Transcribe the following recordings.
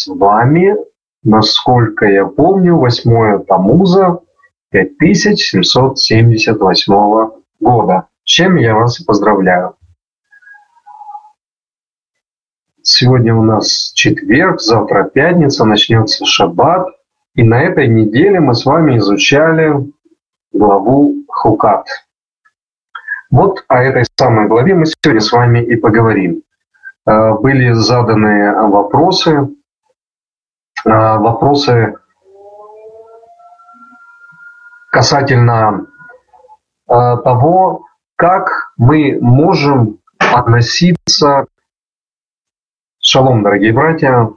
с вами, насколько я помню, 8 Тамуза 5778 года. С чем я вас и поздравляю. Сегодня у нас четверг, завтра пятница, начнется шаббат. И на этой неделе мы с вами изучали главу Хукат. Вот о этой самой главе мы сегодня с вами и поговорим. Э, были заданы вопросы, вопросы касательно э, того, как мы можем относиться, шалом, дорогие братья,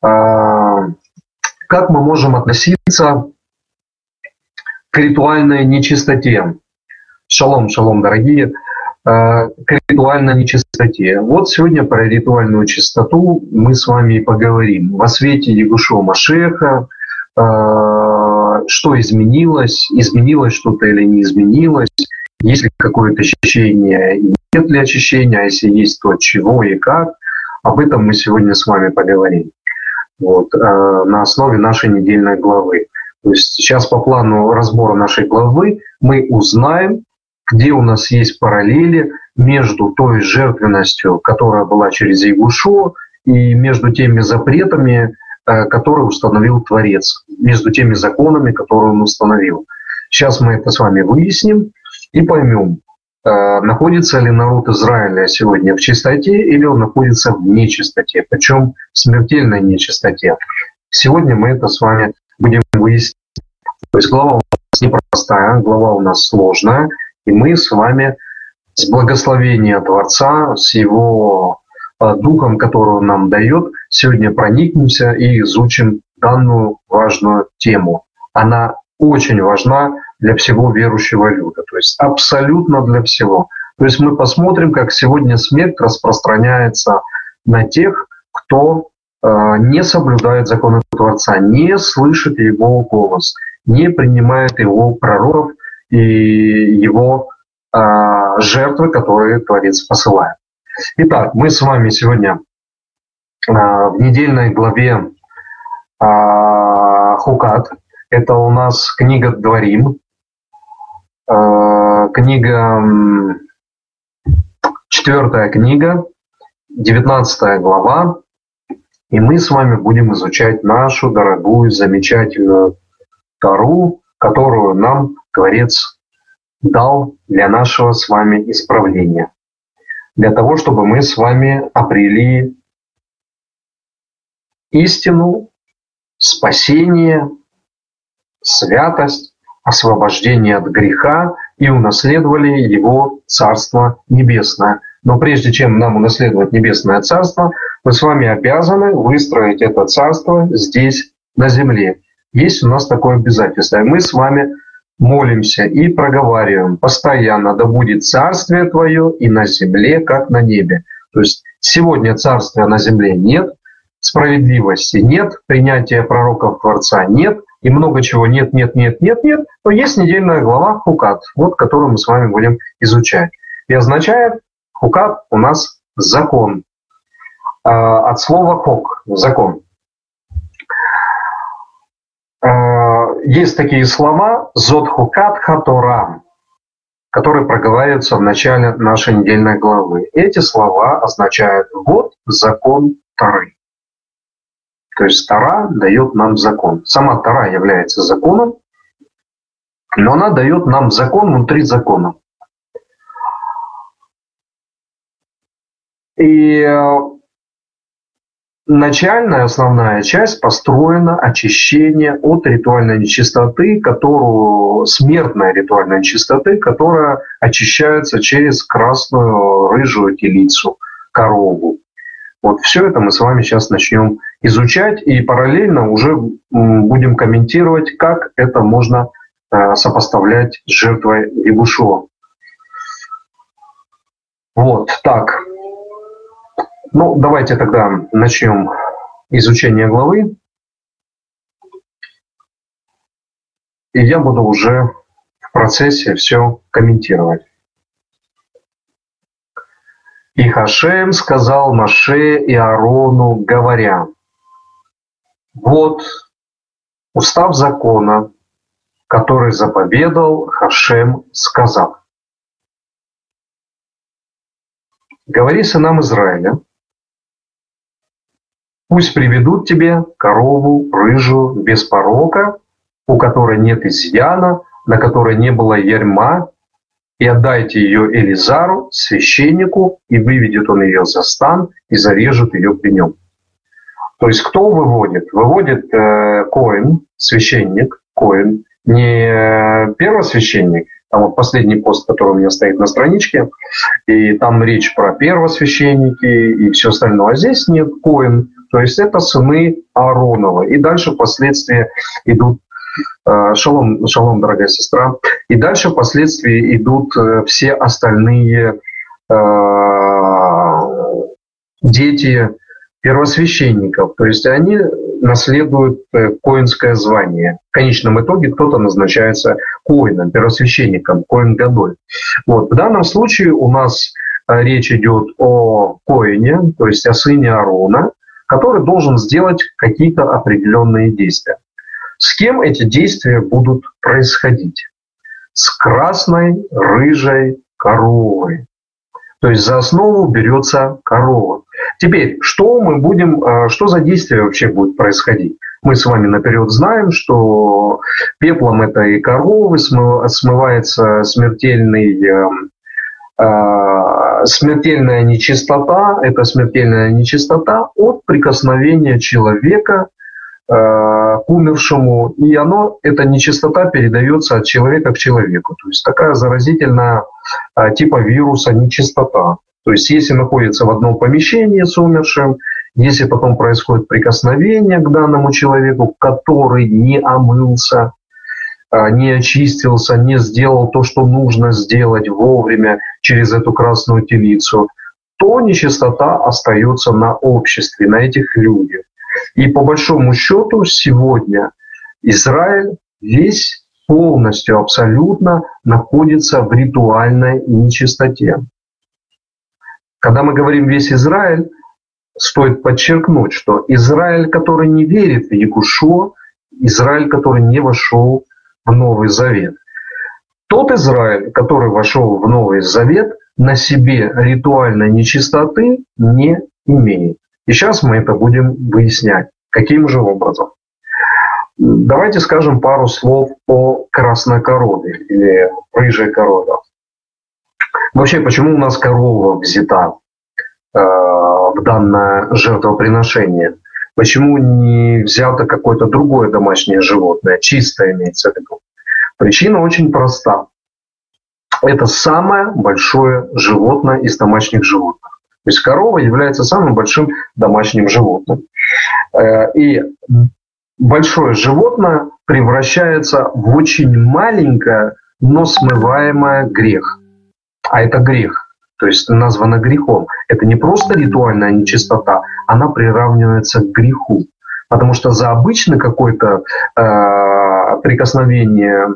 как мы можем относиться к ритуальной нечистоте. Шалом, шалом, дорогие. Э, к ритуальной нечистоте. Вот сегодня про ритуальную чистоту мы с вами и поговорим. Во свете Ягушо Машеха, э, что изменилось, изменилось что-то или не изменилось, есть ли какое-то очищение и нет ли очищения, а если есть, то чего и как. Об этом мы сегодня с вами поговорим. Вот, э, на основе нашей недельной главы. То есть сейчас по плану разбора нашей главы мы узнаем, где у нас есть параллели между той жертвенностью, которая была через Ягушу, и между теми запретами, э, которые установил Творец, между теми законами, которые он установил. Сейчас мы это с вами выясним и поймем, э, находится ли народ Израиля сегодня в чистоте или он находится в нечистоте, причем в смертельной нечистоте. Сегодня мы это с вами будем выяснять. То есть глава у нас непростая, глава у нас сложная, и мы с вами с благословения Творца, с его э, духом, который он нам дает, сегодня проникнемся и изучим данную важную тему. Она очень важна для всего верующего люда, то есть абсолютно для всего. То есть мы посмотрим, как сегодня смерть распространяется на тех, кто э, не соблюдает законы Творца, не слышит его голос, не принимает его пророков и его жертвы, которые Творец посылает. Итак, мы с вами сегодня э, в недельной главе э, Хукат. Это у нас книга Дворим, книга, четвертая книга, девятнадцатая глава, и мы с вами будем изучать нашу дорогую, замечательную Тару, которую нам Творец дал для нашего с вами исправления. Для того, чтобы мы с вами обрели истину, спасение, святость, освобождение от греха и унаследовали его Царство Небесное. Но прежде чем нам унаследовать Небесное Царство, мы с вами обязаны выстроить это Царство здесь, на земле. Есть у нас такое обязательство. И мы с вами молимся и проговариваем постоянно, да будет царствие Твое и на земле, как на небе. То есть сегодня царствия на земле нет, справедливости нет, принятия пророков Творца нет, и много чего нет, нет, нет, нет, нет, но есть недельная глава Хукат, вот которую мы с вами будем изучать. И означает Хукат у нас закон. А, от слова хок – закон. Есть такие слова «зодхукатха Тора», которые проговариваются в начале нашей недельной главы. Эти слова означают «вот закон Торы». То есть Тора дает нам закон. Сама Тора является законом, но она дает нам закон внутри закона. И э, начальная основная часть построена очищение от ритуальной нечистоты, которую, смертной ритуальной нечистоты, которая очищается через красную рыжую телицу, корову. Вот все это мы с вами сейчас начнем изучать и параллельно уже будем комментировать, как это можно э, сопоставлять с жертвой Ягушо. Вот, так, ну, давайте тогда начнем изучение главы. И я буду уже в процессе все комментировать. И Хашем сказал Маше и Аарону, говоря, Вот устав закона, который заповедал Хашем, сказав. Говори сынам Израиля, пусть приведут тебе корову рыжую без порока, у которой нет изъяна, на которой не было ярма, и отдайте ее Элизару, священнику, и выведет он ее за стан и зарежет ее при нем. То есть кто выводит? Выводит э, Коин, священник, Коин, не первосвященник, там вот последний пост, который у меня стоит на страничке, и там речь про первосвященники и все остальное. А здесь нет Коин, то есть это сыны Ааронова. И дальше впоследствии идут э, Шалом, шалом, дорогая сестра. И дальше впоследствии идут э, все остальные э, дети первосвященников. То есть они наследуют коинское звание. В конечном итоге кто-то назначается коином, первосвященником, коин Гадоль. Вот. В данном случае у нас речь идет о коине, то есть о сыне Аарона, который должен сделать какие-то определенные действия. С кем эти действия будут происходить? С красной, рыжей коровой. То есть за основу берется корова. Теперь, что мы будем, э, что за действие вообще будет происходить? Мы с вами наперед знаем, что пеплом этой коровы смывается смертельный э, э, смертельная нечистота, это смертельная нечистота от прикосновения человека к умершему, и оно, эта нечистота передается от человека к человеку. То есть такая заразительная типа вируса нечистота. То есть если находится в одном помещении с умершим, если потом происходит прикосновение к данному человеку, который не омылся, а, не очистился, не сделал то, что нужно сделать вовремя через эту красную телицу, то нечистота остается на обществе, на этих людях. И по большому счету сегодня Израиль весь полностью, абсолютно находится в ритуальной нечистоте. Когда мы говорим весь Израиль, стоит подчеркнуть, что Израиль, который не верит в Якушо, Израиль, который не вошел Новый Завет. Тот Израиль, который вошел в Новый Завет, на себе ритуальной нечистоты не имеет. И сейчас мы это будем выяснять. Каким же образом? Давайте скажем пару слов о красной корове или рыжей корове. Вообще, почему у нас корова взята э, в данное жертвоприношение? Почему не взято какое-то другое домашнее животное, чистое имеется в виду? Причина очень проста. Это самое большое животное из домашних животных. То есть корова является самым большим домашним животным. Э, и большое животное превращается в очень маленькое, но смываемое грех а это грех, то есть названо грехом. Это не просто ритуальная нечистота, она приравнивается к греху. Потому что за обычное какое-то э, прикосновение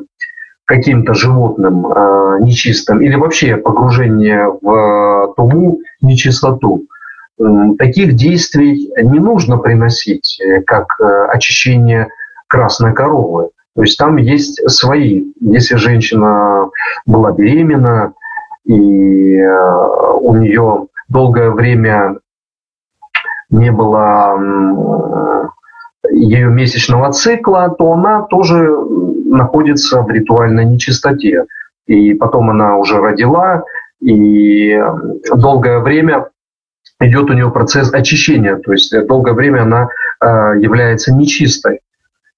каким-то животным э, нечистым или вообще погружение в э, туму нечистоту, э, таких действий не нужно приносить, э, как э, очищение красной коровы. То есть там есть свои. Если женщина была беременна, и э, у нее долгое время не было ее месячного цикла, то она тоже находится в ритуальной нечистоте. И потом она уже родила, и долгое время идет у нее процесс очищения, то есть долгое время она э, является нечистой.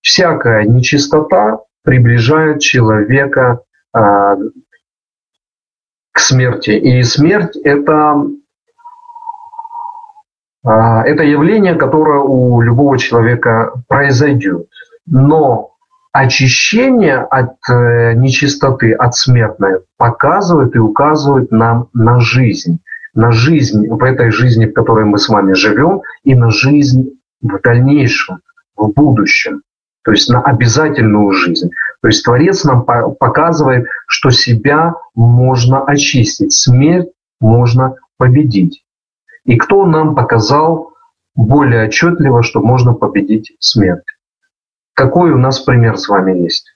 Всякая нечистота приближает человека э, смерти. И смерть – это, а, это явление, которое у любого человека произойдет. Но очищение от э, нечистоты, от смертной, показывает и указывает нам на жизнь. На жизнь в этой жизни, в которой мы с вами живем, и на жизнь в дальнейшем, в будущем. То есть на обязательную жизнь. То есть Творец нам показывает, что себя можно очистить, смерть можно победить. И кто нам показал более отчетливо, что можно победить смерть. Какой у нас пример с вами есть?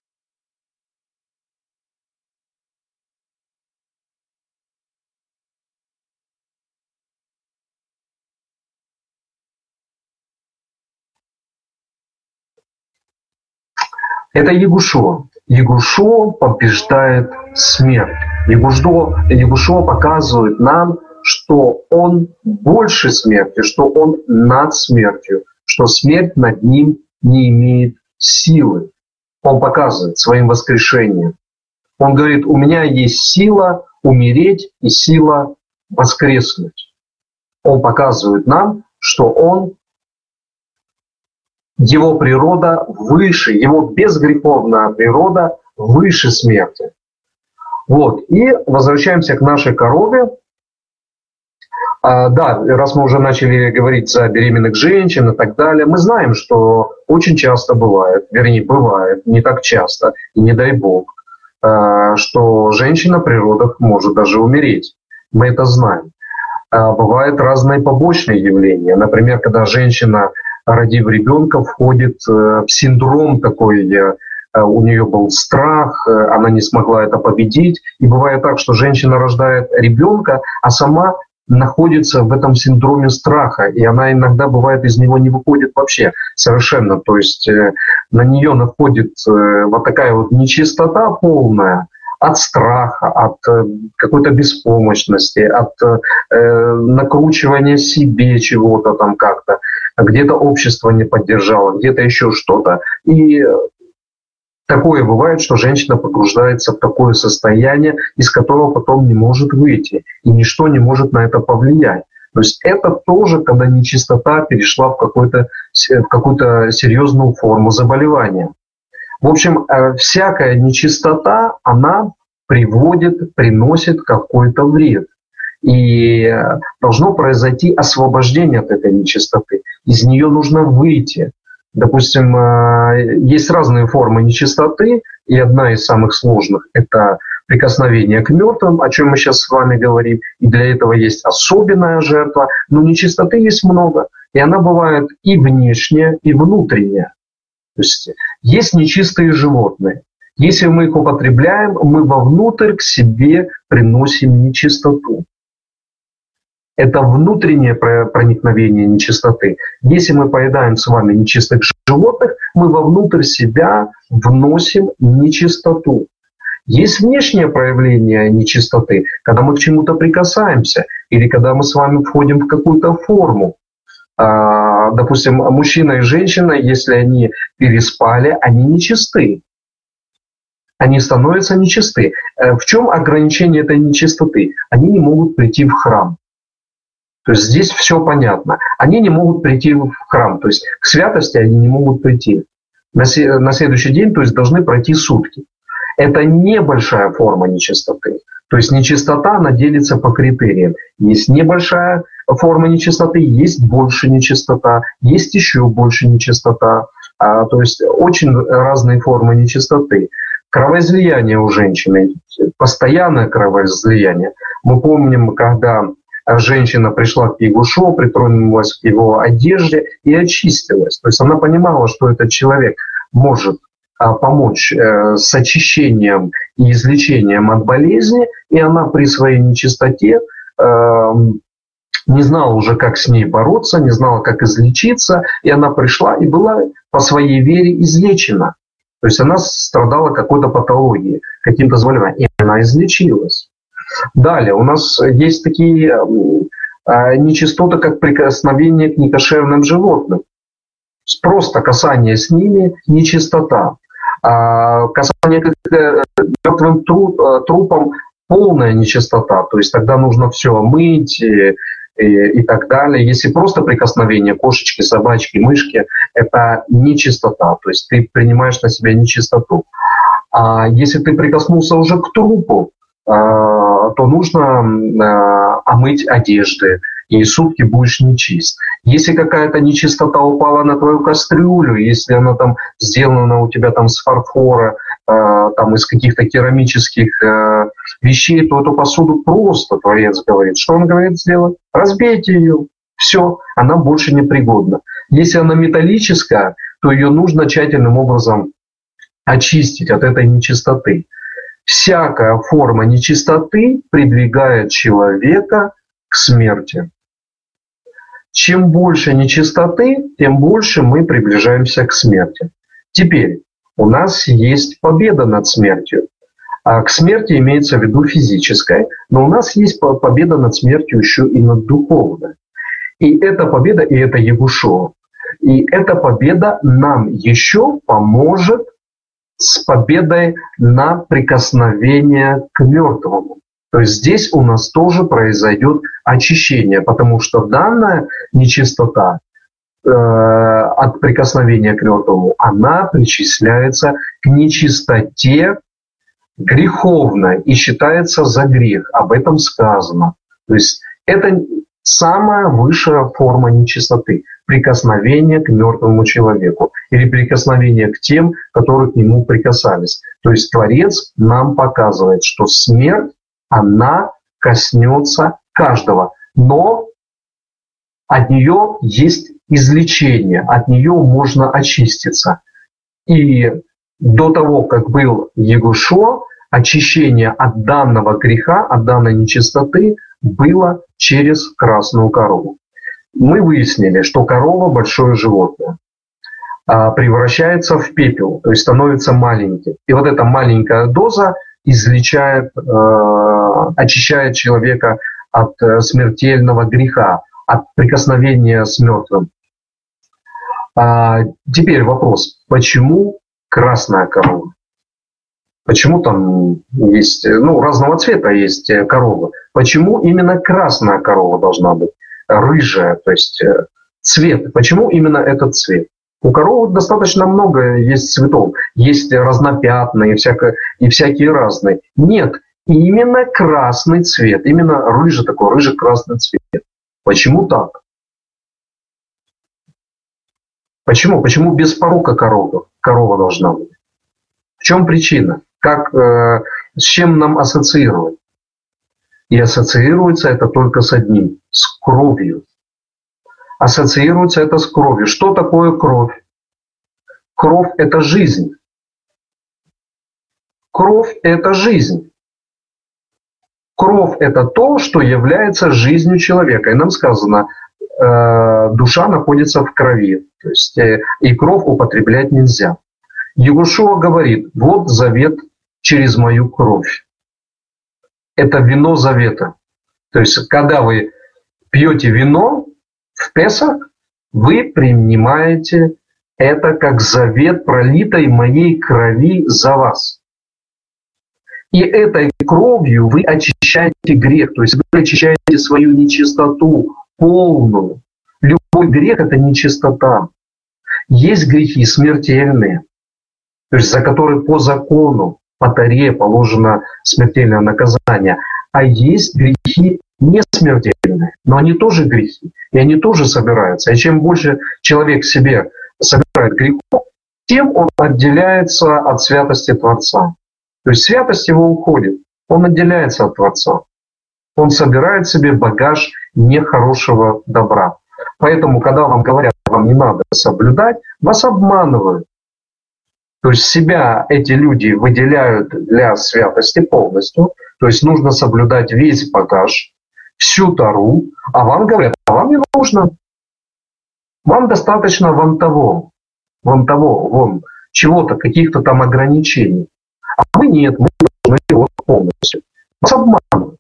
Это Ягушо. Ягушо побеждает смерть. Ягушо, Ягушо показывает нам, что он больше смерти, что он над смертью, что смерть над ним не имеет силы. Он показывает своим воскрешением. Он говорит, у меня есть сила умереть и сила воскреснуть. Он показывает нам, что он его природа выше, его безгреховная природа выше смерти. Вот. И возвращаемся к нашей корове. А, да, раз мы уже начали говорить за беременных женщин и так далее, мы знаем, что очень часто бывает, вернее, бывает, не так часто, и не дай бог, а, что женщина при родах может даже умереть. Мы это знаем. А, бывают разные побочные явления. Например, когда женщина родив ребенка, входит э, в синдром такой, э, у нее был страх, э, она не смогла это победить. И бывает так, что женщина рождает ребенка, а сама находится в этом синдроме страха, и она иногда бывает из него не выходит вообще совершенно. То есть на нее находит вот такая вот нечистота полная, от страха, от какой-то беспомощности, от э, накручивания себе чего-то там как-то где-то общество не поддержало, где-то еще что-то. И такое бывает, что женщина погружается в такое состояние, из которого потом не может выйти, и ничто не может на это повлиять. То есть это тоже, когда нечистота перешла в, какую-то, в какую-то серьезную форму заболевания. В общем, э, всякая нечистота, она приводит, приносит какой-то вред. И должно произойти освобождение от этой нечистоты. Из нее нужно выйти. Допустим, э, есть разные формы нечистоты, и одна из самых сложных – это прикосновение к мертвым, о чем мы сейчас с вами говорим. И для этого есть особенная жертва. Но нечистоты есть много. И она бывает и внешняя, и внутренняя. То есть есть нечистые животные. Если мы их употребляем, мы вовнутрь к себе приносим нечистоту это внутреннее проникновение нечистоты. Если мы поедаем с вами нечистых животных, мы вовнутрь себя вносим нечистоту. Есть внешнее проявление нечистоты, когда мы к чему-то прикасаемся, или когда мы с вами входим в какую-то форму. А, допустим, мужчина и женщина, если они переспали, они нечисты. Они становятся нечисты. Э, в чем ограничение этой нечистоты? Они не могут прийти в храм. То есть здесь все понятно. Они не могут прийти в храм, то есть к святости они не могут прийти. На, следующий день, то есть должны пройти сутки. Это небольшая форма нечистоты. То есть нечистота, она делится по критериям. Есть небольшая форма нечистоты, есть больше нечистота, есть еще больше нечистота. А, то есть очень разные формы нечистоты. Кровоизлияние у женщины, постоянное кровоизлияние. Мы помним, когда женщина пришла к Ягушу, притронулась к его одежде и очистилась. То есть она понимала, что этот человек может а, помочь э, с очищением и излечением от болезни, и она при своей нечистоте эм, не знала уже, как с ней бороться, не знала, как излечиться, и она пришла и была по своей вере излечена. То есть она страдала какой-то патологией, каким-то заболеванием, и она излечилась. Далее, у нас есть такие а, нечистоты, как прикосновение к некошерным животным. Просто касание с ними – нечистота. А касание к э, мертвым э, трупам – полная нечистота. То есть тогда нужно все мыть и, и, и так далее. Если просто прикосновение кошечки, собачки, мышки – это нечистота. То есть ты принимаешь на себя нечистоту. А если ты прикоснулся уже к трупу, то нужно а, омыть одежды, и сутки будешь нечист. Если какая-то нечистота упала на твою кастрюлю, если она там сделана у тебя там с фарфора, а, там из каких-то керамических вещей, то эту посуду просто Творец говорит. Что он говорит сделать? Разбейте ее. Все, она больше не пригодна. Если она металлическая, то ее нужно тщательным образом очистить от этой нечистоты. Всякая форма нечистоты придвигает человека к смерти. Чем больше нечистоты, тем больше мы приближаемся к смерти. Теперь у нас есть победа над смертью. А к смерти имеется в виду физической, но у нас есть победа над смертью еще и над духовной. И эта победа, и это Ягушо. И эта победа нам еще поможет с победой на прикосновение к мертвому. То есть здесь у нас тоже произойдет очищение, потому что данная нечистота э, от прикосновения к мертвому, она причисляется к нечистоте греховной и считается за грех. Об этом сказано. То есть это самая высшая форма нечистоты – прикосновение к мертвому человеку или прикосновение к тем, которые к нему прикасались. То есть Творец нам показывает, что смерть она коснется каждого. Но от нее есть излечение, от нее можно очиститься. И до того, как был Егушо, очищение от данного греха, от данной нечистоты было через красную корову. Мы выяснили, что корова – большое животное превращается в пепел, то есть становится маленьким. И вот эта маленькая доза излечает, э, очищает человека от э, смертельного греха, от прикосновения с мертвым. А теперь вопрос, почему красная корова? Почему там есть, ну, разного цвета есть коровы? Почему именно красная корова должна быть? Рыжая, то есть э, цвет. Почему именно этот цвет? У коровы достаточно много есть цветов. Есть разнопятные всякое, и всякие разные. Нет, именно красный цвет. Именно рыжий такой, рыжий-красный цвет. Почему так? Почему? Почему без порока корова, корова должна быть? В чем причина? Как, э, с чем нам ассоциировать? И ассоциируется это только с одним – с кровью ассоциируется это с кровью. Что такое кровь? Кровь – это жизнь. Кровь – это жизнь. Кровь – это то, что является жизнью человека. И нам сказано, э, душа находится в крови. То есть, э, и кровь употреблять нельзя. Егушуа говорит, вот завет через мою кровь. Это вино завета. То есть, когда вы пьете вино, в Песах, вы принимаете это как завет пролитой моей крови за вас. И этой кровью вы очищаете грех, то есть вы очищаете свою нечистоту полную. Любой грех – это нечистота. Есть грехи смертельные, то есть за которые по закону, по таре положено смертельное наказание. А есть грехи не смертельные, но они тоже грехи, и они тоже собираются. И чем больше человек себе собирает грехов, тем он отделяется от святости Творца. То есть святость его уходит, он отделяется от Творца. Он собирает себе багаж нехорошего добра. Поэтому, когда вам говорят, вам не надо соблюдать, вас обманывают. То есть себя эти люди выделяют для святости полностью. То есть нужно соблюдать весь багаж, всю Тару, а вам говорят, а вам не нужно. Вам достаточно вон того, вон того, вон чего-то, каких-то там ограничений. А мы нет, мы должны его полностью. Нас обманывают.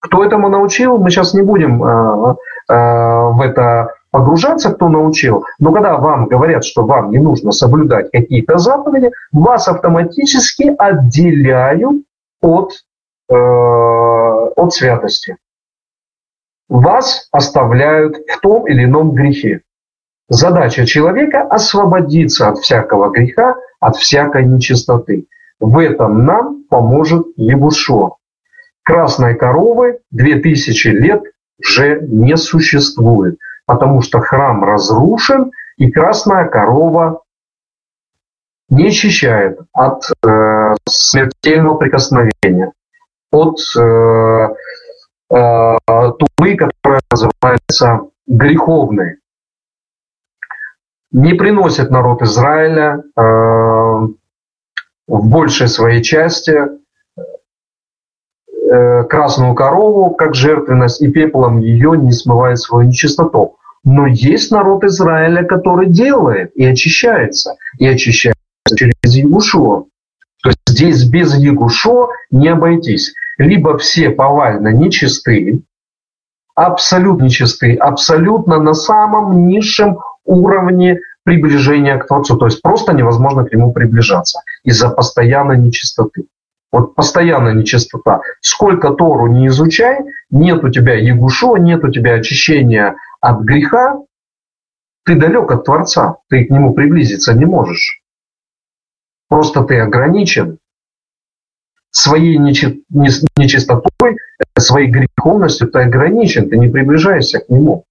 Кто этому научил, мы сейчас не будем э, э, в это погружаться, кто научил. Но когда вам говорят, что вам не нужно соблюдать какие-то заповеди, вас автоматически отделяют от, э, от святости вас оставляют в том или ином грехе. Задача человека – освободиться от всякого греха, от всякой нечистоты. В этом нам поможет Ебушо. Красной коровы 2000 лет уже не существует, потому что храм разрушен, и красная корова не очищает от э, смертельного прикосновения, от э, тумы, которая называется греховной. Не приносит народ Израиля в большей своей части красную корову как жертвенность и пеплом ее не смывает свою нечистоту. Но есть народ Израиля, который делает и очищается. И очищается через Ягушо. То есть здесь без Ягушо не обойтись. Либо все повально нечистые, абсолютно нечистые, абсолютно на самом низшем уровне приближения к Творцу. То есть просто невозможно к нему приближаться из-за постоянной нечистоты. Вот постоянная нечистота. Сколько Тору не изучай, нет у тебя Ягушо, нет у тебя очищения от греха, ты далек от Творца, ты к нему приблизиться не можешь. Просто ты ограничен своей нечистотой, своей греховностью, ты ограничен, ты не приближаешься к нему.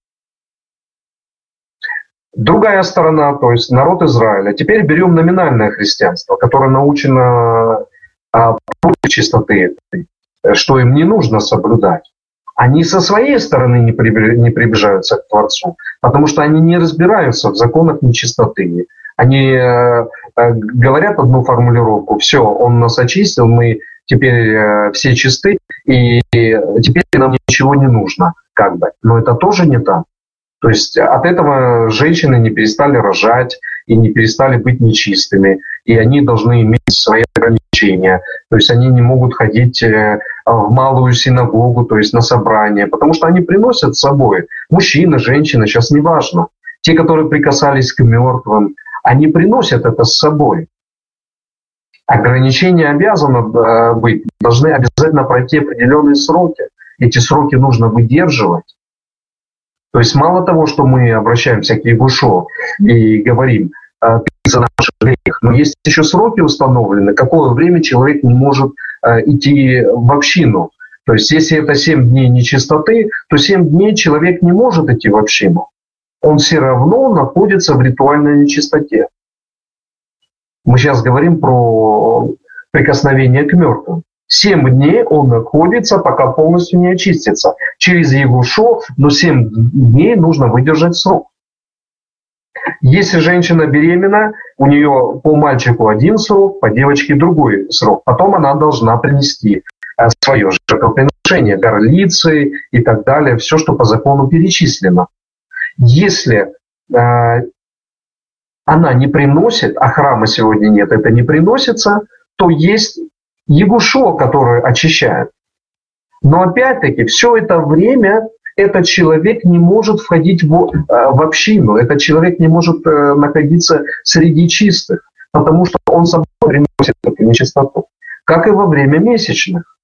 Другая сторона, то есть народ Израиля. Теперь берем номинальное христианство, которое научено а, против чистоты, что им не нужно соблюдать они со своей стороны не, приближаются к Творцу, потому что они не разбираются в законах нечистоты. Они э, э, говорят одну формулировку, все, он нас очистил, мы теперь э, все чисты, и теперь нам ничего не нужно, как бы. Но это тоже не так. То есть от этого женщины не перестали рожать и не перестали быть нечистыми, и они должны иметь свои ограничения. То есть они не могут ходить в малую синагогу, то есть на собрание, потому что они приносят с собой, мужчины, женщины, сейчас не важно, те, которые прикасались к мертвым, они приносят это с собой. Ограничения обязаны э, быть, должны обязательно пройти определенные сроки. Эти сроки нужно выдерживать. То есть мало того, что мы обращаемся к Егушу и говорим, э, за наш грех, но есть еще сроки установлены, какое время человек не может Э, идти в общину. То есть если это 7 дней нечистоты, то 7 дней человек не может идти в общину. Он все равно находится в ритуальной нечистоте. Мы сейчас говорим про прикосновение к мертвым. Семь дней он находится, пока полностью не очистится. Через его шов, но семь дней нужно выдержать срок. Если женщина беременна, у нее по мальчику один срок, по девочке другой срок. Потом она должна принести э, свое жертвоприношение, горлицы и так далее, все, что по закону перечислено. Если э, она не приносит, а храма сегодня нет, это не приносится, то есть Ягушо, который очищает. Но опять-таки все это время этот человек не может входить в, э, в общину, этот человек не может э, находиться среди чистых, потому что он собой приносит эту нечистоту, как и во время месячных.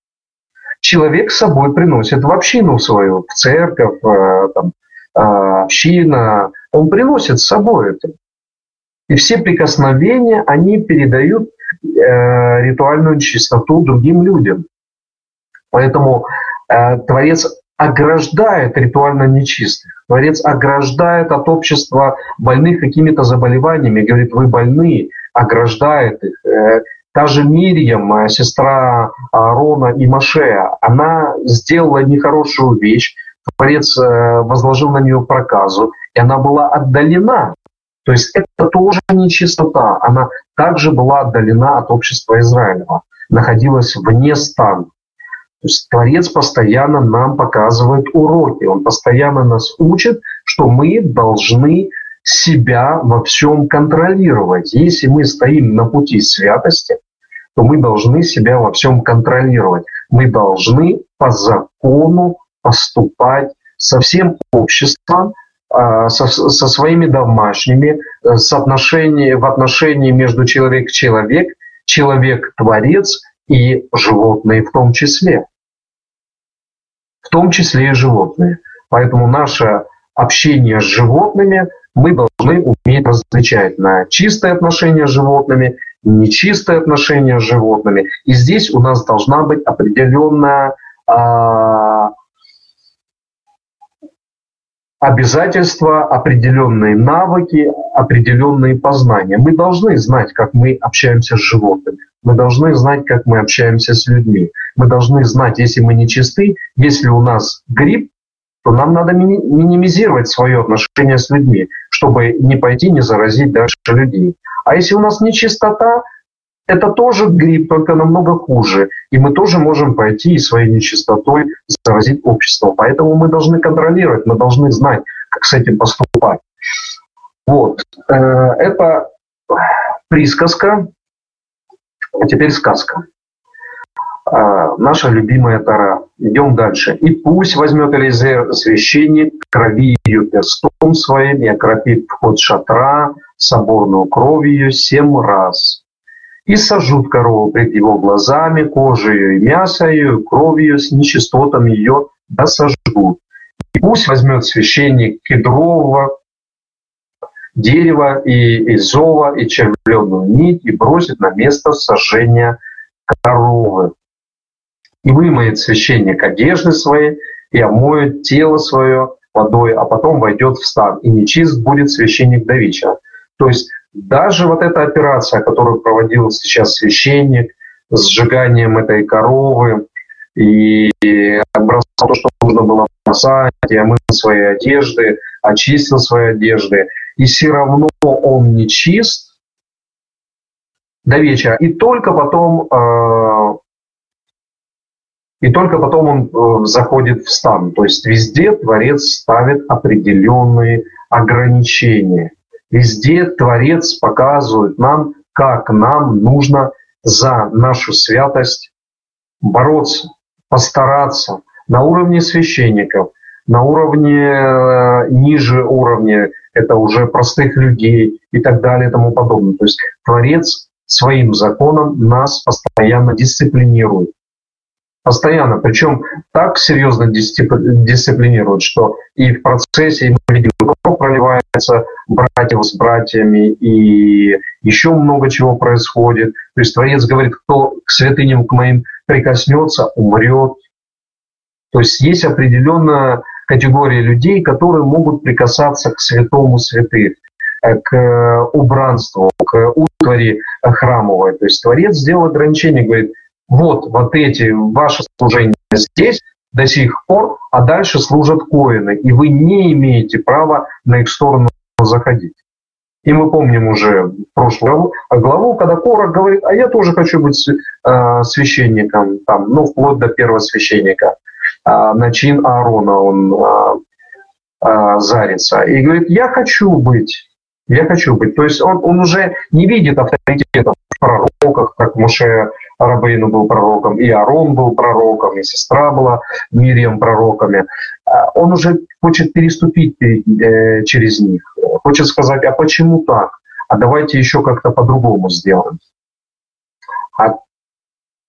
Человек с собой приносит в общину свою, в церковь, э, там, община, он приносит с собой это. И все прикосновения, они передают э, ритуальную чистоту другим людям. Поэтому э, Творец ограждает ритуально нечистых. Творец ограждает от общества больных какими-то заболеваниями, говорит, вы больны, ограждает их. Э, та же Мирьям, э, сестра Аарона и Машея, она сделала нехорошую вещь, Творец э, возложил на нее проказу, и она была отдалена. То есть это тоже нечистота. Она также была отдалена от общества Израилева, находилась вне стана. То есть Творец постоянно нам показывает уроки, он постоянно нас учит, что мы должны себя во всем контролировать. Если мы стоим на пути святости, то мы должны себя во всем контролировать. Мы должны по закону поступать со всем обществом, а, со, со своими домашними, э, с отношении, в отношении между человек человек, человек-творец и животные в том числе в том числе и животные. Поэтому наше общение с животными мы должны уметь различать на чистое отношение с животными, нечистое отношение с животными. И здесь у нас должна быть определенная а, обязательства, определенные навыки, определенные познания. Мы должны знать, как мы общаемся с животными. Мы должны знать, как мы общаемся с людьми. мы должны знать, если мы не чисты, если у нас грипп, то нам надо минимизировать свое отношение с людьми, чтобы не пойти, не заразить дальше людей. А если у нас нечистота, это тоже грипп, только намного хуже. И мы тоже можем пойти и своей нечистотой заразить общество. Поэтому мы должны контролировать, мы должны знать, как с этим поступать. Вот. Э, это присказка, а теперь сказка. А, наша любимая Тара. Идем дальше. «И пусть возьмет Элизер священник крови ее перстом своим и окропит вход шатра соборную кровью семь раз. И сожжут корову пред его глазами, кожей и мясо ее, кровью с нечистотами ее да сожгут. И пусть возьмет священник кедрового дерева и изова и червленную нить и бросит на место сожжения коровы и вымоет священник одежды свои, и омоет тело свое водой, а потом войдет в стан, и нечист будет священник до вечера. То есть даже вот эта операция, которую проводил сейчас священник, с сжиганием этой коровы, и бросал то, что нужно было бросать, и омыл свои одежды, очистил свои одежды, и все равно он не чист до вечера. И только потом э, и только потом он э, заходит в стан. То есть везде Творец ставит определенные ограничения. Везде Творец показывает нам, как нам нужно за нашу святость бороться, постараться на уровне священников, на уровне э, ниже уровня, это уже простых людей и так далее и тому подобное. То есть Творец своим законом нас постоянно дисциплинирует постоянно, причем так серьезно дисциплинируют, что и в процессе мы видим, кровь проливается братьев с братьями, и еще много чего происходит. То есть Творец говорит, кто к святыням к моим прикоснется, умрет. То есть есть определенная категория людей, которые могут прикасаться к святому святых к убранству, к утвари храмовой. То есть Творец сделал ограничение, говорит, вот, вот эти, ваше служение здесь до сих пор, а дальше служат коины, и вы не имеете права на их сторону заходить. И мы помним уже прошлую главу, главу когда Корах говорит, а я тоже хочу быть э, священником, там, ну, вплоть до первого священника. Э, на чин Аарона он э, э, зарится. И говорит, я хочу быть, я хочу быть. То есть он, он уже не видит авторитета в пророках, как Муше Рабейну был пророком, и Арон был пророком, и сестра была Мирием пророками. А он уже хочет переступить э, через них, хочет сказать, а почему так? А давайте еще как-то по-другому сделаем. А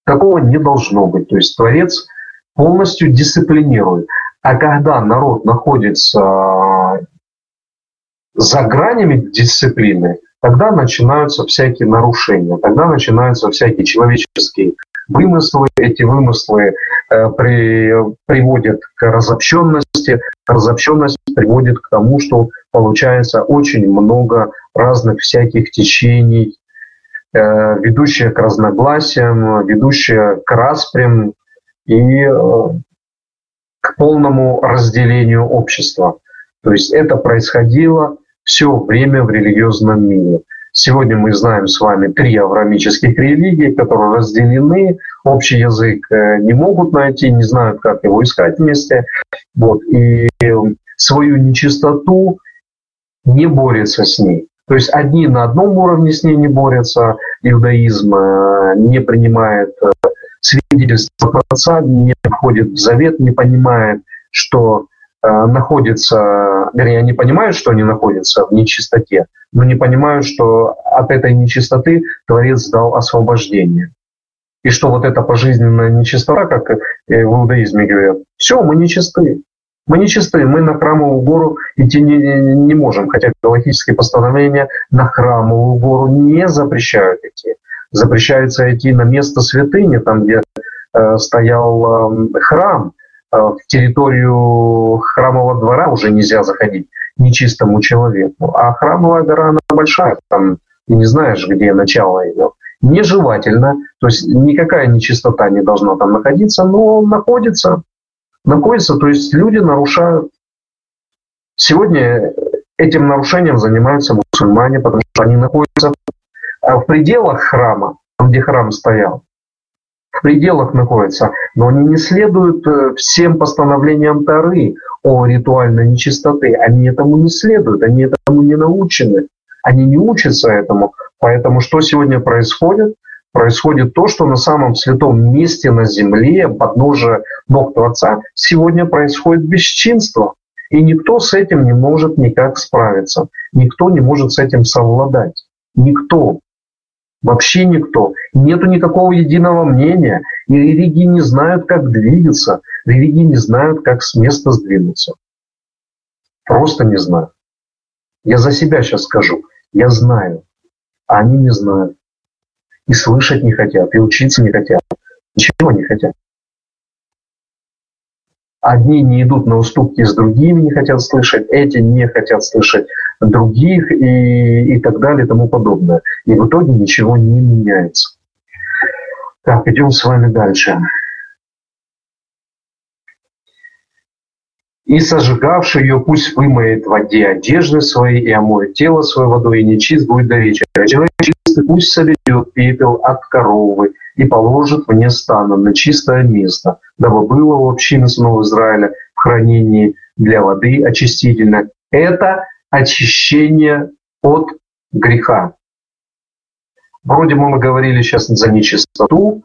такого не должно быть. То есть Творец полностью дисциплинирует. А когда народ находится за гранями дисциплины, тогда начинаются всякие нарушения, тогда начинаются всякие человеческие вымыслы. Эти вымыслы э, при, приводят к разобщенности, разобщенность приводит к тому, что получается очень много разных всяких течений, э, ведущие к разногласиям, ведущие к распрям и э, к полному разделению общества. То есть это происходило все время в религиозном мире. Сегодня мы знаем с вами три аврамических религии, которые разделены, общий язык э, не могут найти, не знают, как его искать вместе. Вот. И свою нечистоту не борется с ней. То есть одни на одном уровне с ней не борются, иудаизм э, не принимает э, свидетельство отца, не входит в завет, не понимает, что Э, находятся, вернее, они понимают, что они находятся в нечистоте, но не понимают, что от этой нечистоты Творец дал освобождение. И что вот эта пожизненная нечистота, как в иудаизме говорят, все, мы нечисты. Мы нечисты, мы на храмовую гору идти не, не можем, хотя галактические постановления на храмовую гору не запрещают идти. Запрещается идти на место святыни, там, где э, стоял э, храм, Э, в территорию храмового двора уже нельзя заходить нечистому человеку. А храмовая гора, она большая, там ты не знаешь, где начало ее. нежелательно, то есть никакая нечистота не должна там находиться, но находится, находится, то есть люди нарушают. Сегодня этим нарушением занимаются мусульмане, потому что они находятся в пределах храма, там, где храм стоял в пределах находятся, но они не следуют э, всем постановлениям Тары о ритуальной нечистоты. Они этому не следуют, они этому не научены. Они не учатся этому. Поэтому что сегодня происходит? Происходит то, что на самом святом месте на земле, подножие ног Творца, сегодня происходит бесчинство. И никто с этим не может никак справиться. Никто не может с этим совладать. Никто. Вообще никто. Нету никакого единого мнения. И религии не знают, как двигаться. Религии не знают, как с места сдвинуться. Просто не знают. Я за себя сейчас скажу. Я знаю. А они не знают. И слышать не хотят, и учиться не хотят. Ничего не хотят. Одни не идут на уступки с другими, не хотят слышать, эти не хотят слышать других и, и так далее и тому подобное. И в итоге ничего не меняется. Так, идем с вами дальше. И сожигавший ее пусть вымоет в воде одежды свои и омоет тело свое водой, и нечист будет до вечера. Человек чистый пусть соберет пепел от коровы и положит вне стана на чистое место, дабы было у общины сынов Израиля в хранении для воды очистительно. Это очищение от греха. Вроде мы говорили сейчас за нечистоту,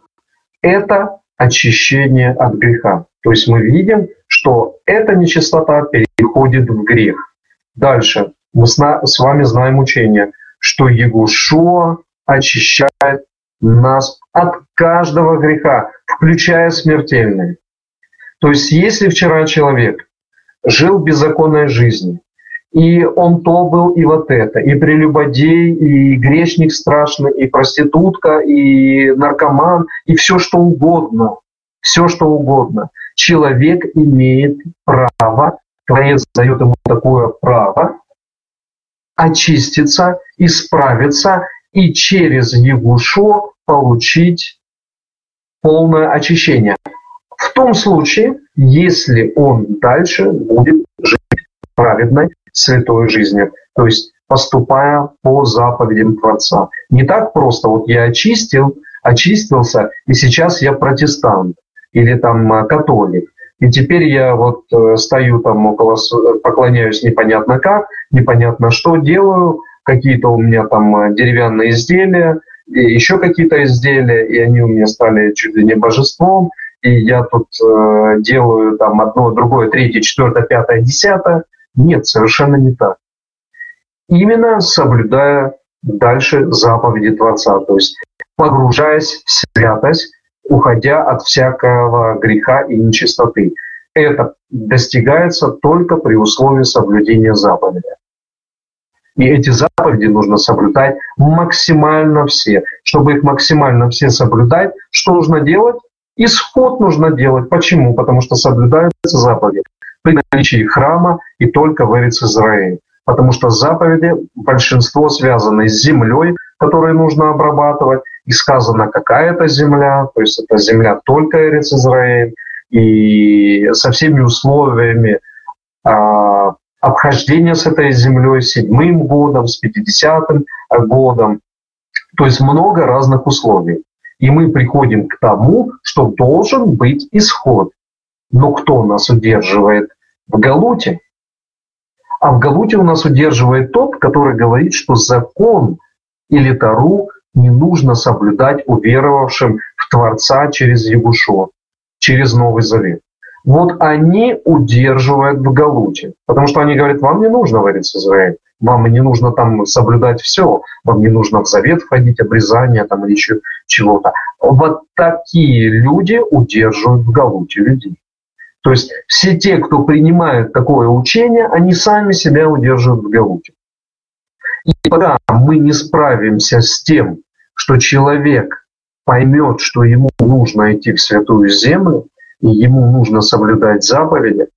это очищение от греха. То есть мы видим, что эта нечистота переходит в грех. Дальше мы с вами знаем учение, что Егушуа очищает нас от каждого греха, включая смертельные. То есть если вчера человек жил беззаконной жизнью, и он то был, и вот это, и прелюбодей, и грешник страшный, и проститутка, и наркоман, и все что угодно, все что угодно. Человек имеет право, Творец дает ему такое право, очиститься, исправиться и через Егушо получить полное очищение. В том случае, если он дальше будет жить праведной, святой жизнью, то есть поступая по заповедям Творца. Не так просто, вот я очистил, очистился, и сейчас я протестант или там э, католик. И теперь я вот э, стою там около, поклоняюсь непонятно как, непонятно что делаю, какие-то у меня там э, деревянные изделия, и еще какие-то изделия, и они у меня стали чуть ли не божеством, и я тут э, делаю там одно, другое, третье, четвертое, пятое, десятое. Нет, совершенно не так. Именно соблюдая дальше заповеди Творца, то есть погружаясь в святость, уходя от всякого греха и нечистоты. Это достигается только при условии соблюдения заповеди. И эти заповеди нужно соблюдать максимально все. Чтобы их максимально все соблюдать, что нужно делать? Исход нужно делать. Почему? Потому что соблюдаются заповеди при наличии храма и только в Эрец Израиль. Потому что заповеди большинство связаны с землей, которую нужно обрабатывать, и сказано, какая это земля, то есть это земля только Эрец Израиль, и со всеми условиями обхождения с этой землей, с седьмым годом, с пятидесятым годом. То есть много разных условий. И мы приходим к тому, что должен быть исход. Но кто нас удерживает в Галуте? А в Галуте у нас удерживает тот, который говорит, что закон или Тару не нужно соблюдать уверовавшим в Творца через Егушо, через Новый Завет. Вот они удерживают в Галуте, потому что они говорят, вам не нужно варить с Израиль, вам не нужно там соблюдать все, вам не нужно в завет входить, обрезание там или еще чего-то. Вот такие люди удерживают в Галуте людей. То есть все те, кто принимает такое учение, они сами себя удерживают в Галуте. И пока мы не справимся с тем, что человек поймет, что ему нужно идти в святую землю, и ему нужно соблюдать заповеди,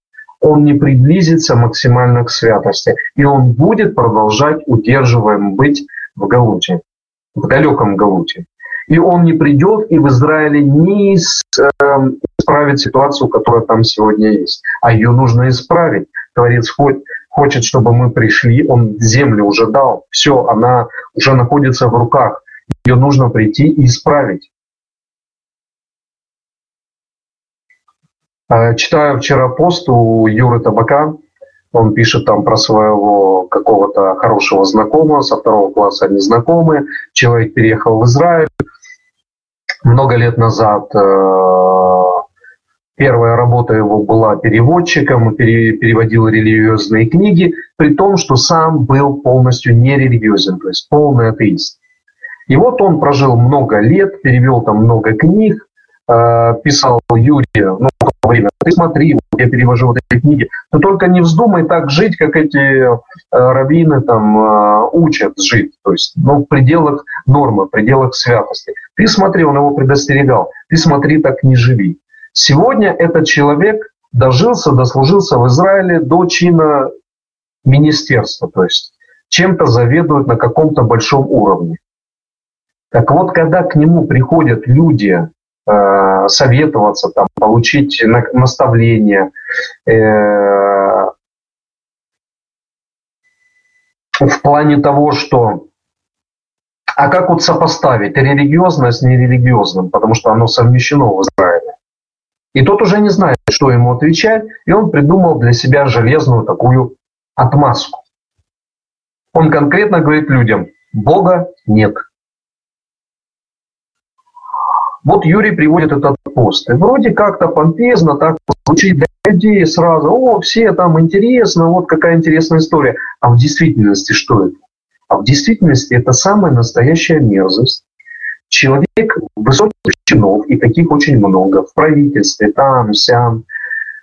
он не приблизится максимально к святости, и он будет продолжать удерживаем быть в Галуте, в далеком Галуте. И он не придет и в Израиле не эм, исправит ситуацию, которая там сегодня есть. А ее нужно исправить. Творец хочет, чтобы мы пришли, он землю уже дал. Все, она уже находится в руках. Ее нужно прийти и исправить. Читаю вчера пост у Юры Табака, он пишет там про своего какого-то хорошего знакомого, со второго класса они знакомы. Человек переехал в Израиль. Много лет назад э, первая работа его была переводчиком, переводил религиозные книги, при том, что сам был полностью нерелигиозен, то есть полный атеист. И вот он прожил много лет, перевел там много книг, э, писал Юрию, ну, время, ты смотри, я перевожу вот эти книги, но только не вздумай так жить, как эти э, раввины там э, учат жить, то есть ну, в пределах нормы, в пределах святости. Ты смотри, он его предостерегал, ты смотри, так не живи. Сегодня этот человек дожился, дослужился в Израиле до чина министерства, то есть чем-то заведует на каком-то большом уровне. Так вот, когда к нему приходят люди, э, советоваться, там, получить наставления, э, в плане того, что а как вот сопоставить религиозное с нерелигиозным, потому что оно совмещено в Израиле. И тот уже не знает, что ему отвечать, и он придумал для себя железную такую отмазку. Он конкретно говорит людям, Бога нет. Вот Юрий приводит этот пост. И вроде как-то помпезно так звучит для людей сразу. О, все там интересно, вот какая интересная история. А в действительности что это? А в действительности это самая настоящая мерзость. Человек высоких чинов, и таких очень много, в правительстве, там, сям,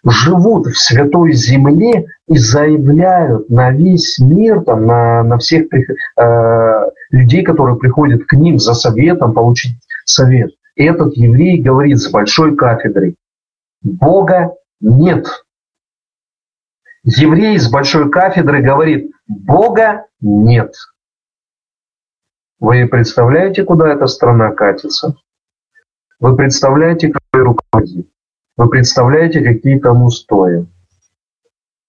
живут в святой земле и заявляют на весь мир, там, на, на всех э, людей, которые приходят к ним за советом, получить совет этот еврей говорит с большой кафедры, Бога нет. Еврей с большой кафедры говорит, Бога нет. Вы представляете, куда эта страна катится? Вы представляете, какой руководит? Вы представляете, какие там устои?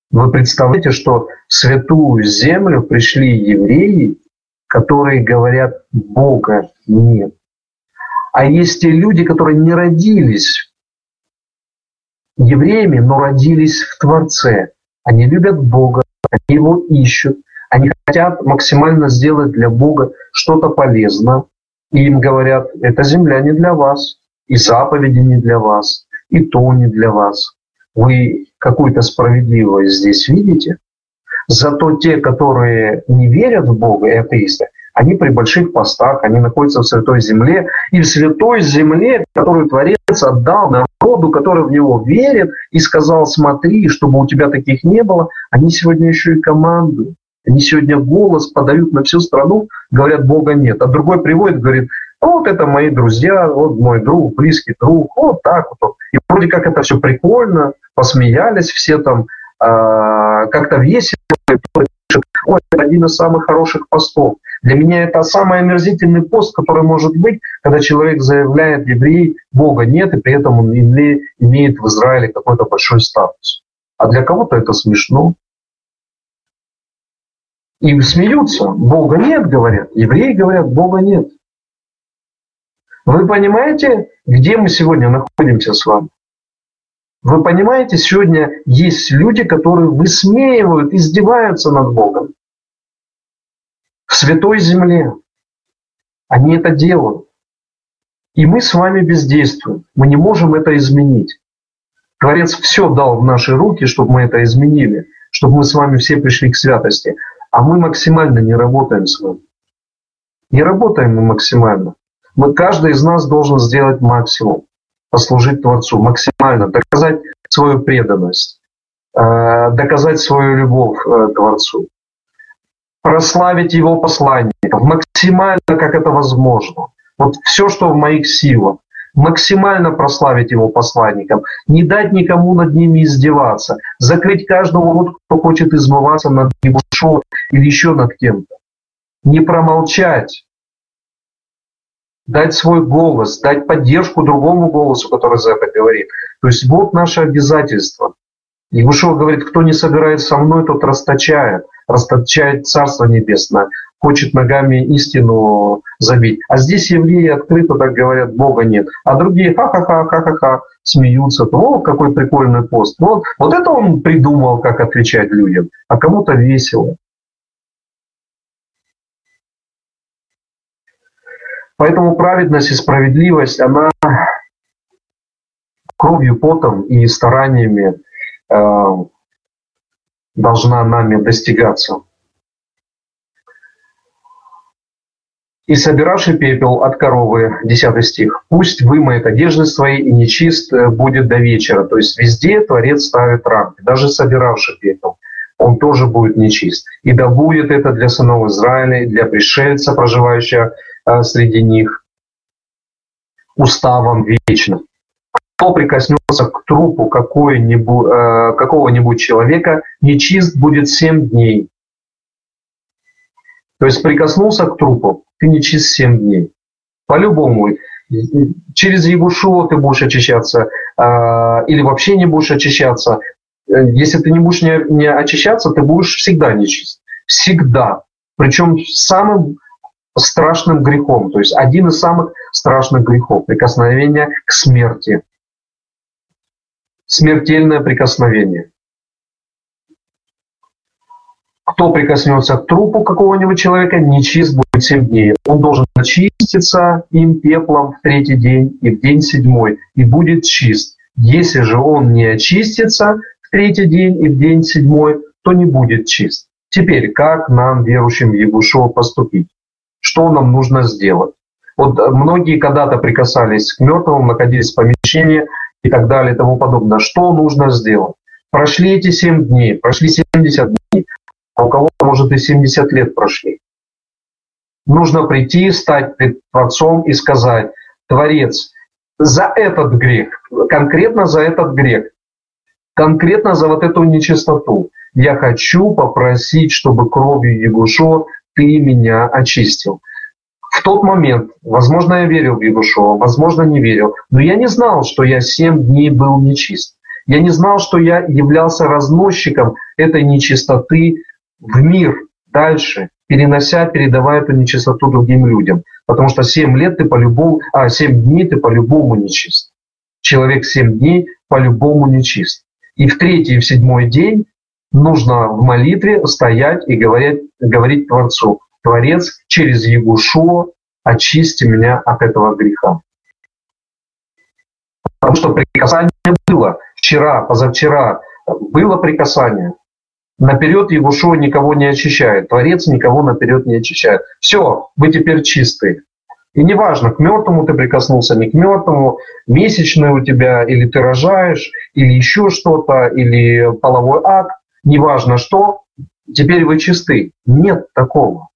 Вы представляете, что в святую землю пришли евреи, которые говорят, Бога нет. А есть те люди, которые не родились евреями, но родились в Творце. Они любят Бога, они его ищут, они хотят максимально сделать для Бога что-то полезное. И им говорят, эта земля не для вас, и заповеди не для вас, и то не для вас. Вы какую-то справедливость здесь видите? Зато те, которые не верят в Бога, и атеисты, они при больших постах, они находятся в святой земле, и в святой земле, которую Творец отдал народу, который в него верит, и сказал, смотри, чтобы у тебя таких не было, они сегодня еще и командуют. Они сегодня голос подают на всю страну, говорят, Бога нет. А другой приводит, говорит, вот это мои друзья, вот мой друг, близкий друг, вот так вот. И вроде как это все прикольно, посмеялись все там, э, как-то весело. Ой, это один из самых хороших постов. Для меня это самый омерзительный пост, который может быть, когда человек заявляет, еврей, Бога нет, и при этом он имеет в Израиле какой-то большой статус. А для кого-то это смешно. И смеются. Бога нет, говорят. Евреи говорят, Бога нет. Вы понимаете, где мы сегодня находимся с вами? Вы понимаете, сегодня есть люди, которые высмеивают, издеваются над Богом святой земле. Они это делают. И мы с вами бездействуем. Мы не можем это изменить. Творец все дал в наши руки, чтобы мы это изменили, чтобы мы с вами все пришли к святости. А мы максимально не работаем с вами. Не работаем мы максимально. Мы, каждый из нас должен сделать максимум, послужить Творцу, максимально, доказать свою преданность, э, доказать свою любовь э, Творцу прославить его посланников максимально, как это возможно. Вот все, что в моих силах. Максимально прославить его посланникам, не дать никому над ними издеваться, закрыть каждого, вот, кто хочет измываться над шоу или еще над кем-то. Не промолчать, дать свой голос, дать поддержку другому голосу, который за это говорит. То есть вот наше обязательство. Егушева говорит, кто не собирает со мной, тот расточает, расточает Царство Небесное, хочет ногами истину забить. А здесь евреи открыто так говорят, Бога нет. А другие ха-ха-ха, ха-ха-ха, смеются. Вот какой прикольный пост. Вот, вот это он придумал, как отвечать людям. А кому-то весело. Поэтому праведность и справедливость, она кровью, потом и стараниями э, должна нами достигаться. «И собиравший пепел от коровы», 10 стих, «пусть вымоет одежды свои, и нечист э, будет до вечера». То есть везде Творец ставит рамки, даже собиравший пепел, он тоже будет нечист. «И да будет это для сынов Израиля, для пришельца, проживающего э, среди них, уставом вечно». Кто прикоснется к трупу э, какого-нибудь человека, нечист будет семь дней. То есть прикоснулся к трупу, ты не чист 7 дней. По-любому. Через Егушу ты будешь очищаться а, или вообще не будешь очищаться. Э, если ты не будешь не, не очищаться, ты будешь всегда нечист. Всегда. Причем самым страшным грехом. То есть один из самых страшных грехов. Прикосновение к смерти. Смертельное прикосновение кто прикоснется к трупу какого-нибудь человека, нечист будет семь дней. Он должен очиститься им пеплом в третий день и в день седьмой, и будет чист. Если же он не очистится в третий день и в день седьмой, то не будет чист. Теперь, как нам, верующим в поступить? Что нам нужно сделать? Вот многие когда-то прикасались к мертвым, находились в помещении и так далее и тому подобное. Что нужно сделать? Прошли эти семь дней, прошли 70 дней, а у кого-то, может, и 70 лет прошли. Нужно прийти, стать перед Творцом и сказать, Творец, за этот грех, конкретно за этот грех, конкретно за вот эту нечистоту, я хочу попросить, чтобы кровью Егушо ты меня очистил. В тот момент, возможно, я верил в Егушова, возможно, не верил, но я не знал, что я семь дней был нечист. Я не знал, что я являлся разносчиком этой нечистоты в мир дальше, перенося, передавая эту нечистоту другим людям. Потому что 7 лет ты по-любому, а 7 дней ты по-любому нечист. Человек 7 дней по-любому нечист. И в третий и в седьмой день нужно в молитве стоять и говорить, говорить Творцу, Творец, через Егушо очисти меня от этого греха. Потому что прикасание было вчера, позавчера, было прикасание. Наперед Егушо никого не очищает, Творец никого наперед не очищает. Все, вы теперь чистые. И неважно, к мертвому ты прикоснулся, не к мертвому, месячный у тебя, или ты рожаешь, или еще что-то, или половой акт, неважно что, теперь вы чисты. Нет такого.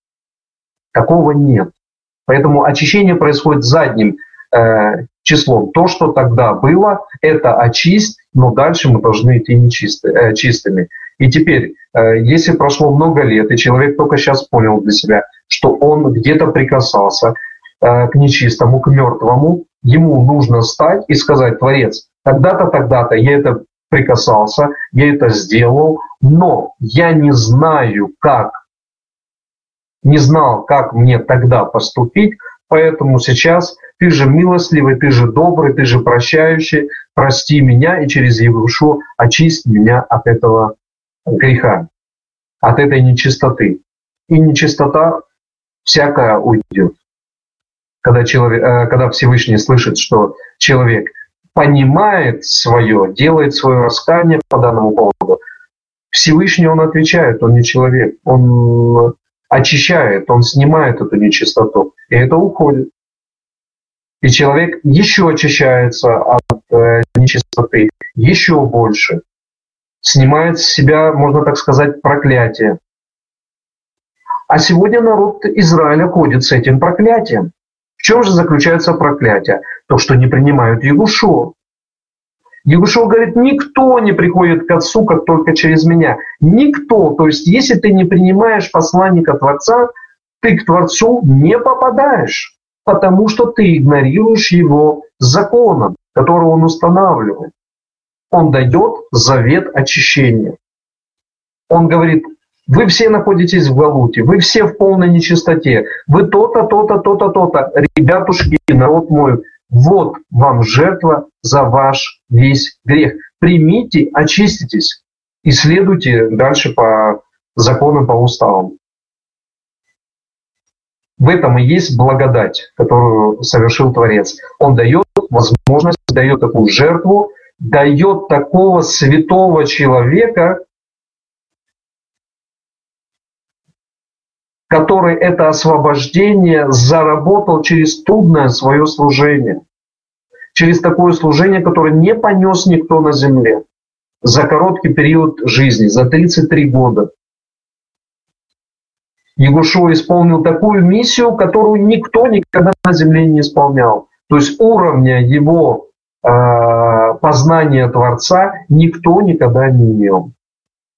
Такого нет. Поэтому очищение происходит задним э, числом. То, что тогда было, это очисть, но дальше мы должны идти нечистыми, э, чистыми. И теперь, э, если прошло много лет, и человек только сейчас понял для себя, что он где-то прикасался э, к нечистому, к мертвому, ему нужно стать и сказать, Творец, тогда-то, тогда-то я это прикасался, я это сделал, но я не знаю, как, не знал, как мне тогда поступить, поэтому сейчас ты же милостливый, ты же добрый, ты же прощающий, прости меня и через Еврушу очисть меня от этого греха, от этой нечистоты. И нечистота всякая уйдет. Когда, человек, э, когда Всевышний слышит, что человек понимает свое, делает свое раскаяние по данному поводу, Всевышний он отвечает, он не человек, он очищает, он снимает эту нечистоту, и это уходит. И человек еще очищается от э, нечистоты, еще больше снимает с себя, можно так сказать, проклятие. А сегодня народ Израиля ходит с этим проклятием. В чем же заключается проклятие? То, что не принимают Егушо. Егушо говорит, никто не приходит к Отцу, как только через меня. Никто. То есть, если ты не принимаешь посланника Творца, ты к Творцу не попадаешь. потому что ты игнорируешь его законом, который он устанавливает. Он дает завет очищения. Он говорит, вы все находитесь в Галуте, вы все в полной нечистоте, вы то-то, то-то, то-то, то-то. Ребятушки, народ мой, вот вам жертва за ваш весь грех. Примите, очиститесь и следуйте дальше по законам, по уставам. В этом и есть благодать, которую совершил Творец. Он дает возможность, дает такую жертву, дает такого святого человека, который это освобождение заработал через трудное свое служение, через такое служение, которое не понес никто на земле за короткий период жизни, за 33 года. Егушо исполнил такую миссию, которую никто никогда на земле не исполнял. То есть уровня его э, познания Творца никто никогда не имел.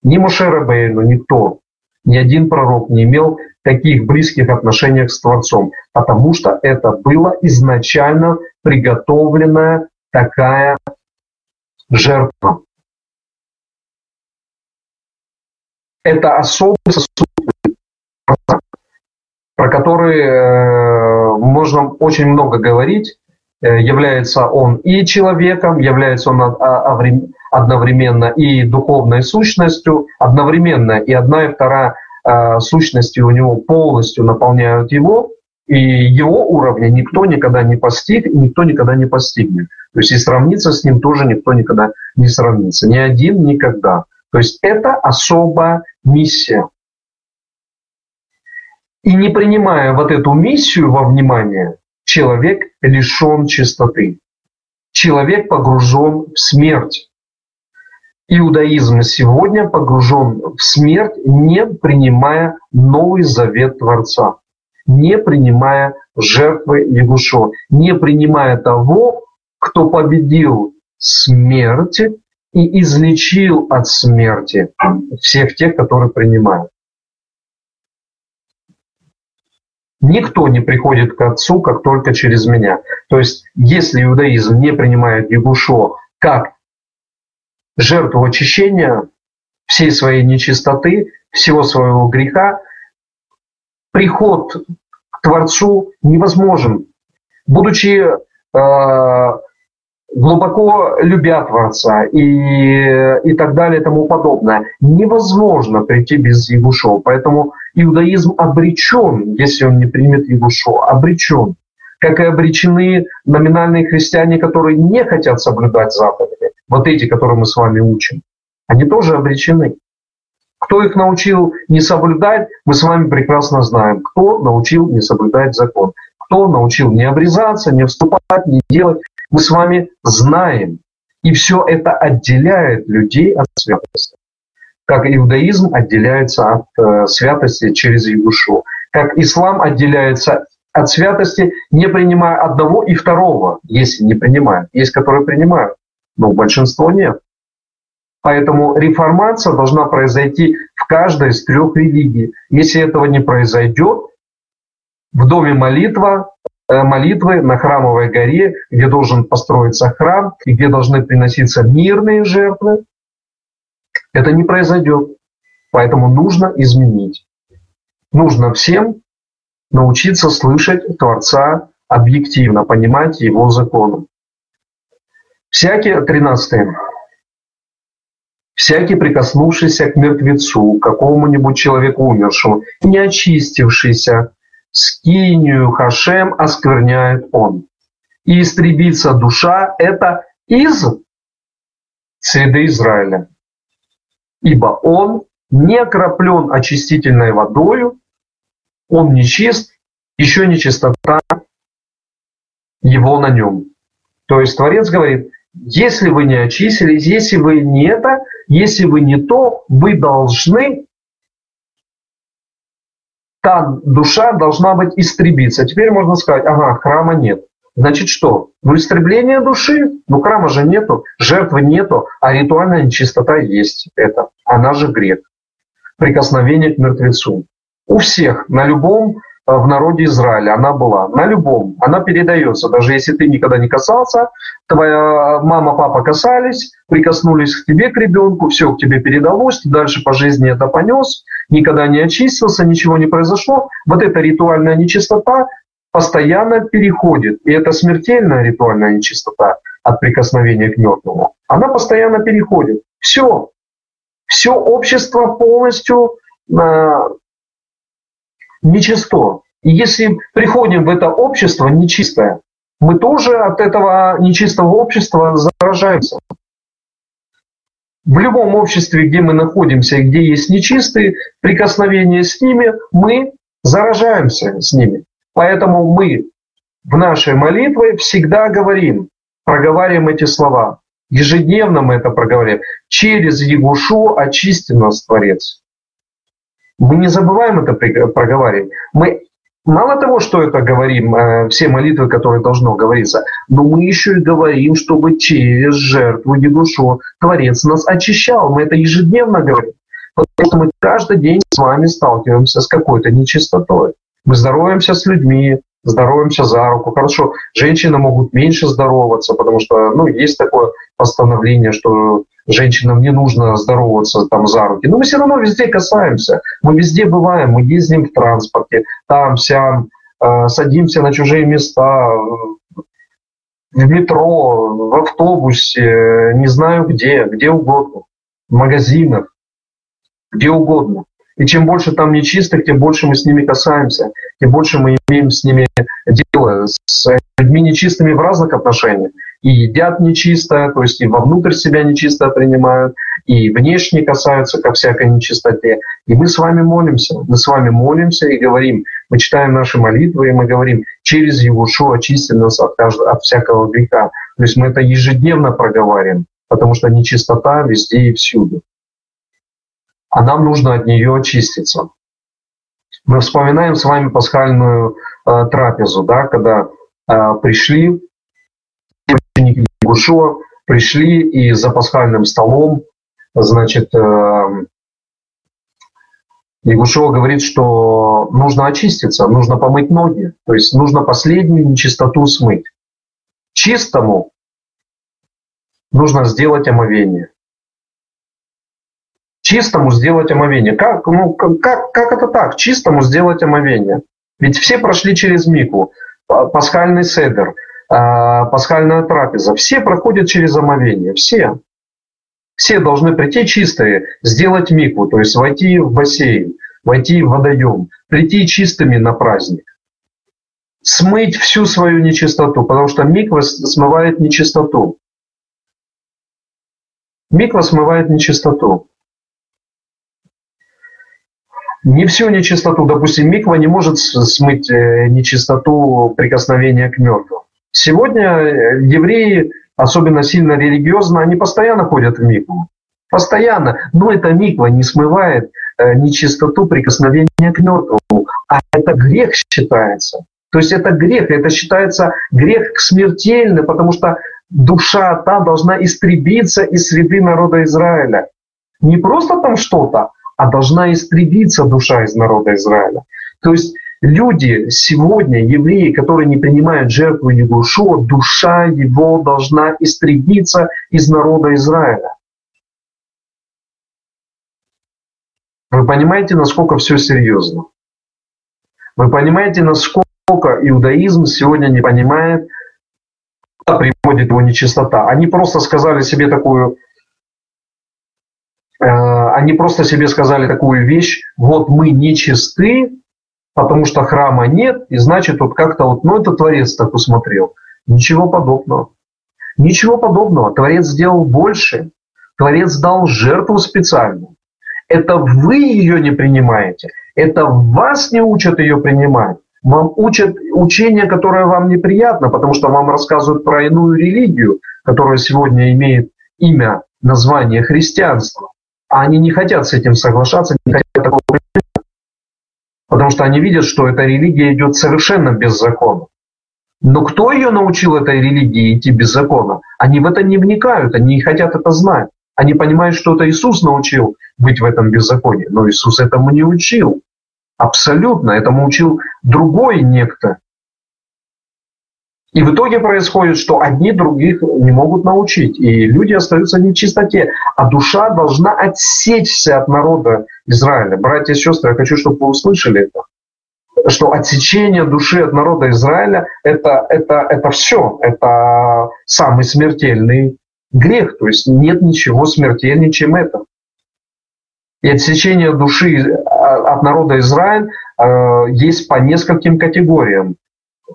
Ни Мушера Бейну, никто. Ни один пророк не имел таких близких отношениях с Творцом, потому что это было изначально приготовленная такая жертва. Это особый сосуд про который э, можно очень много говорить. Э, является он и человеком, является он одновременно и духовной сущностью, одновременно и одна и вторая э, сущности у него полностью наполняют его, и его уровня никто никогда не постиг, никто никогда не постигнет. То есть и сравниться с ним тоже никто никогда не сравнится. Ни один никогда. То есть это особая миссия. И не принимая вот эту миссию во внимание, человек лишен чистоты. Человек погружен в смерть. Иудаизм сегодня погружен в смерть, не принимая новый завет Творца, не принимая жертвы Ягушо, не принимая того, кто победил смерть и излечил от смерти всех тех, которые принимают. Никто не приходит к Отцу, как только через меня. То есть, если иудаизм не принимает Ягушо как жертву очищения всей своей нечистоты, всего своего греха, приход к Творцу невозможен. Будучи э, глубоко любя Творца и, и так далее и тому подобное. Невозможно прийти без Ягушо. Поэтому иудаизм обречен, если он не примет Ягушо, обречен. Как и обречены номинальные христиане, которые не хотят соблюдать заповеди. Вот эти, которые мы с вами учим. Они тоже обречены. Кто их научил не соблюдать, мы с вами прекрасно знаем. Кто научил не соблюдать закон. Кто научил не обрезаться, не вступать, не делать мы с вами знаем. И все это отделяет людей от святости. Как иудаизм отделяется от э, святости через Ягушу. Как ислам отделяется от святости, не принимая одного и второго, если не принимают. Есть, которые принимают, но большинство нет. Поэтому реформация должна произойти в каждой из трех религий. Если этого не произойдет, в доме молитва, Э, молитвы на храмовой горе, где должен построиться храм и где должны приноситься мирные жертвы, это не произойдет. Поэтому нужно изменить. Нужно всем научиться слышать Творца объективно, понимать Его законы. Всякий, 13 всякий прикоснувшийся к мертвецу, какому-нибудь человеку умершему, не очистившийся скинию Хашем оскверняет он. И истребится душа – это из среды Израиля. Ибо он не окроплен очистительной водою, он нечист, еще не чистота его на нем. То есть Творец говорит, если вы не очистились, если вы не это, если вы не то, вы должны та душа должна быть истребиться. Теперь можно сказать, ага, храма нет. Значит что? Ну, истребление души, ну храма же нету, жертвы нету, а ритуальная нечистота есть. Это, она же грех. Прикосновение к мертвецу. У всех, на любом в народе Израиля, она была, на любом, она передается, даже если ты никогда не касался, твоя мама, папа касались, прикоснулись к тебе, к ребенку, все к тебе передалось, ты дальше по жизни это понес, никогда не очистился, ничего не произошло. Вот эта ритуальная нечистота постоянно переходит, и это смертельная ритуальная нечистота от прикосновения к мертвому, она постоянно переходит. Все, все общество полностью э, нечисто. И если приходим в это общество нечистое, мы тоже от этого нечистого общества заражаемся. В любом обществе, где мы находимся где есть нечистые прикосновения с ними, мы заражаемся с ними. Поэтому мы в нашей молитве всегда говорим, проговариваем эти слова. Ежедневно мы это проговариваем. Через Егушу очисти нас Творец. Мы не забываем это проговаривать. Мы мало того, что это говорим, э, все молитвы, которые должно говориться, но мы еще и говорим, чтобы через жертву Егушу Творец нас очищал. Мы это ежедневно говорим. Потому что мы каждый день с вами сталкиваемся с какой-то нечистотой. Мы здороваемся с людьми, здороваемся за руку. Хорошо, женщины могут меньше здороваться, потому что ну, есть такое постановление, что женщинам не нужно здороваться там за руки. Но мы все равно везде касаемся. Мы везде бываем, мы ездим в транспорте, там, сям, э, садимся на чужие места, в метро, в автобусе, не знаю где, где угодно, в магазинах, где угодно. И чем больше там нечистых, тем больше мы с ними касаемся, тем больше мы имеем с ними дело, с людьми нечистыми в разных отношениях. И едят нечисто, то есть и вовнутрь себя нечисто принимают, и внешне касаются ко всякой нечистоте. И мы с вами молимся, мы с вами молимся и говорим, мы читаем наши молитвы, и мы говорим, через Егушу очисти нас от, каждого, от всякого греха. То есть мы это ежедневно проговариваем, потому что нечистота везде и всюду а нам нужно от нее очиститься. Мы вспоминаем с вами пасхальную э, трапезу, да, когда э, пришли ученики Гушуа, пришли и за пасхальным столом, значит, э, Егушева говорит, что нужно очиститься, нужно помыть ноги, то есть нужно последнюю нечистоту смыть. Чистому нужно сделать омовение чистому сделать омовение. Как, ну, как, как это так? Чистому сделать омовение. Ведь все прошли через Мику. Пасхальный седер, пасхальная трапеза. Все проходят через омовение. Все. Все должны прийти чистые, сделать мику, то есть войти в бассейн, войти в водоем, прийти чистыми на праздник. Смыть всю свою нечистоту, потому что миква смывает нечистоту. Миква смывает нечистоту не всю нечистоту, допустим, миква не может смыть э, нечистоту прикосновения к мертвым. Сегодня э, евреи, особенно сильно религиозно, они постоянно ходят в микву. Постоянно. Но эта миква не смывает э, нечистоту прикосновения к мертвому. А это грех считается. То есть это грех, это считается грех смертельный, потому что душа та должна истребиться из среды народа Израиля. Не просто там что-то, а должна истребиться душа из народа Израиля. То есть люди сегодня, евреи, которые не принимают жертву Егушуа, душа его должна истребиться из народа Израиля. Вы понимаете, насколько все серьезно? Вы понимаете, насколько иудаизм сегодня не понимает, куда приводит его нечистота. Они просто сказали себе такую Э, они просто себе сказали такую вещь, вот мы нечисты, потому что храма нет, и значит вот как-то вот, ну это Творец так усмотрел. Ничего подобного. Ничего подобного. Творец сделал больше. Творец дал жертву специальную. Это вы ее не принимаете. Это вас не учат ее принимать. Вам учат учение, которое вам неприятно, потому что вам рассказывают про иную религию, которая сегодня имеет имя, название христианства. А они не хотят с этим соглашаться, не хотят такого потому что они видят, что эта религия идет совершенно без закона. Но кто ее научил этой религии идти без закона? Они в это не вникают, они не хотят это знать. Они понимают, что это Иисус научил быть в этом беззаконии, но Иисус этому не учил. Абсолютно. Этому учил другой некто. И в итоге происходит, что одни других не могут научить, и люди остаются в нечистоте, а душа должна отсечься от народа Израиля. Братья и сестры, я хочу, чтобы вы услышали это что отсечение души от народа Израиля это, это, это все, это самый смертельный грех. То есть нет ничего смертельнее, чем это. И отсечение души а, от народа Израиля э, есть по нескольким категориям.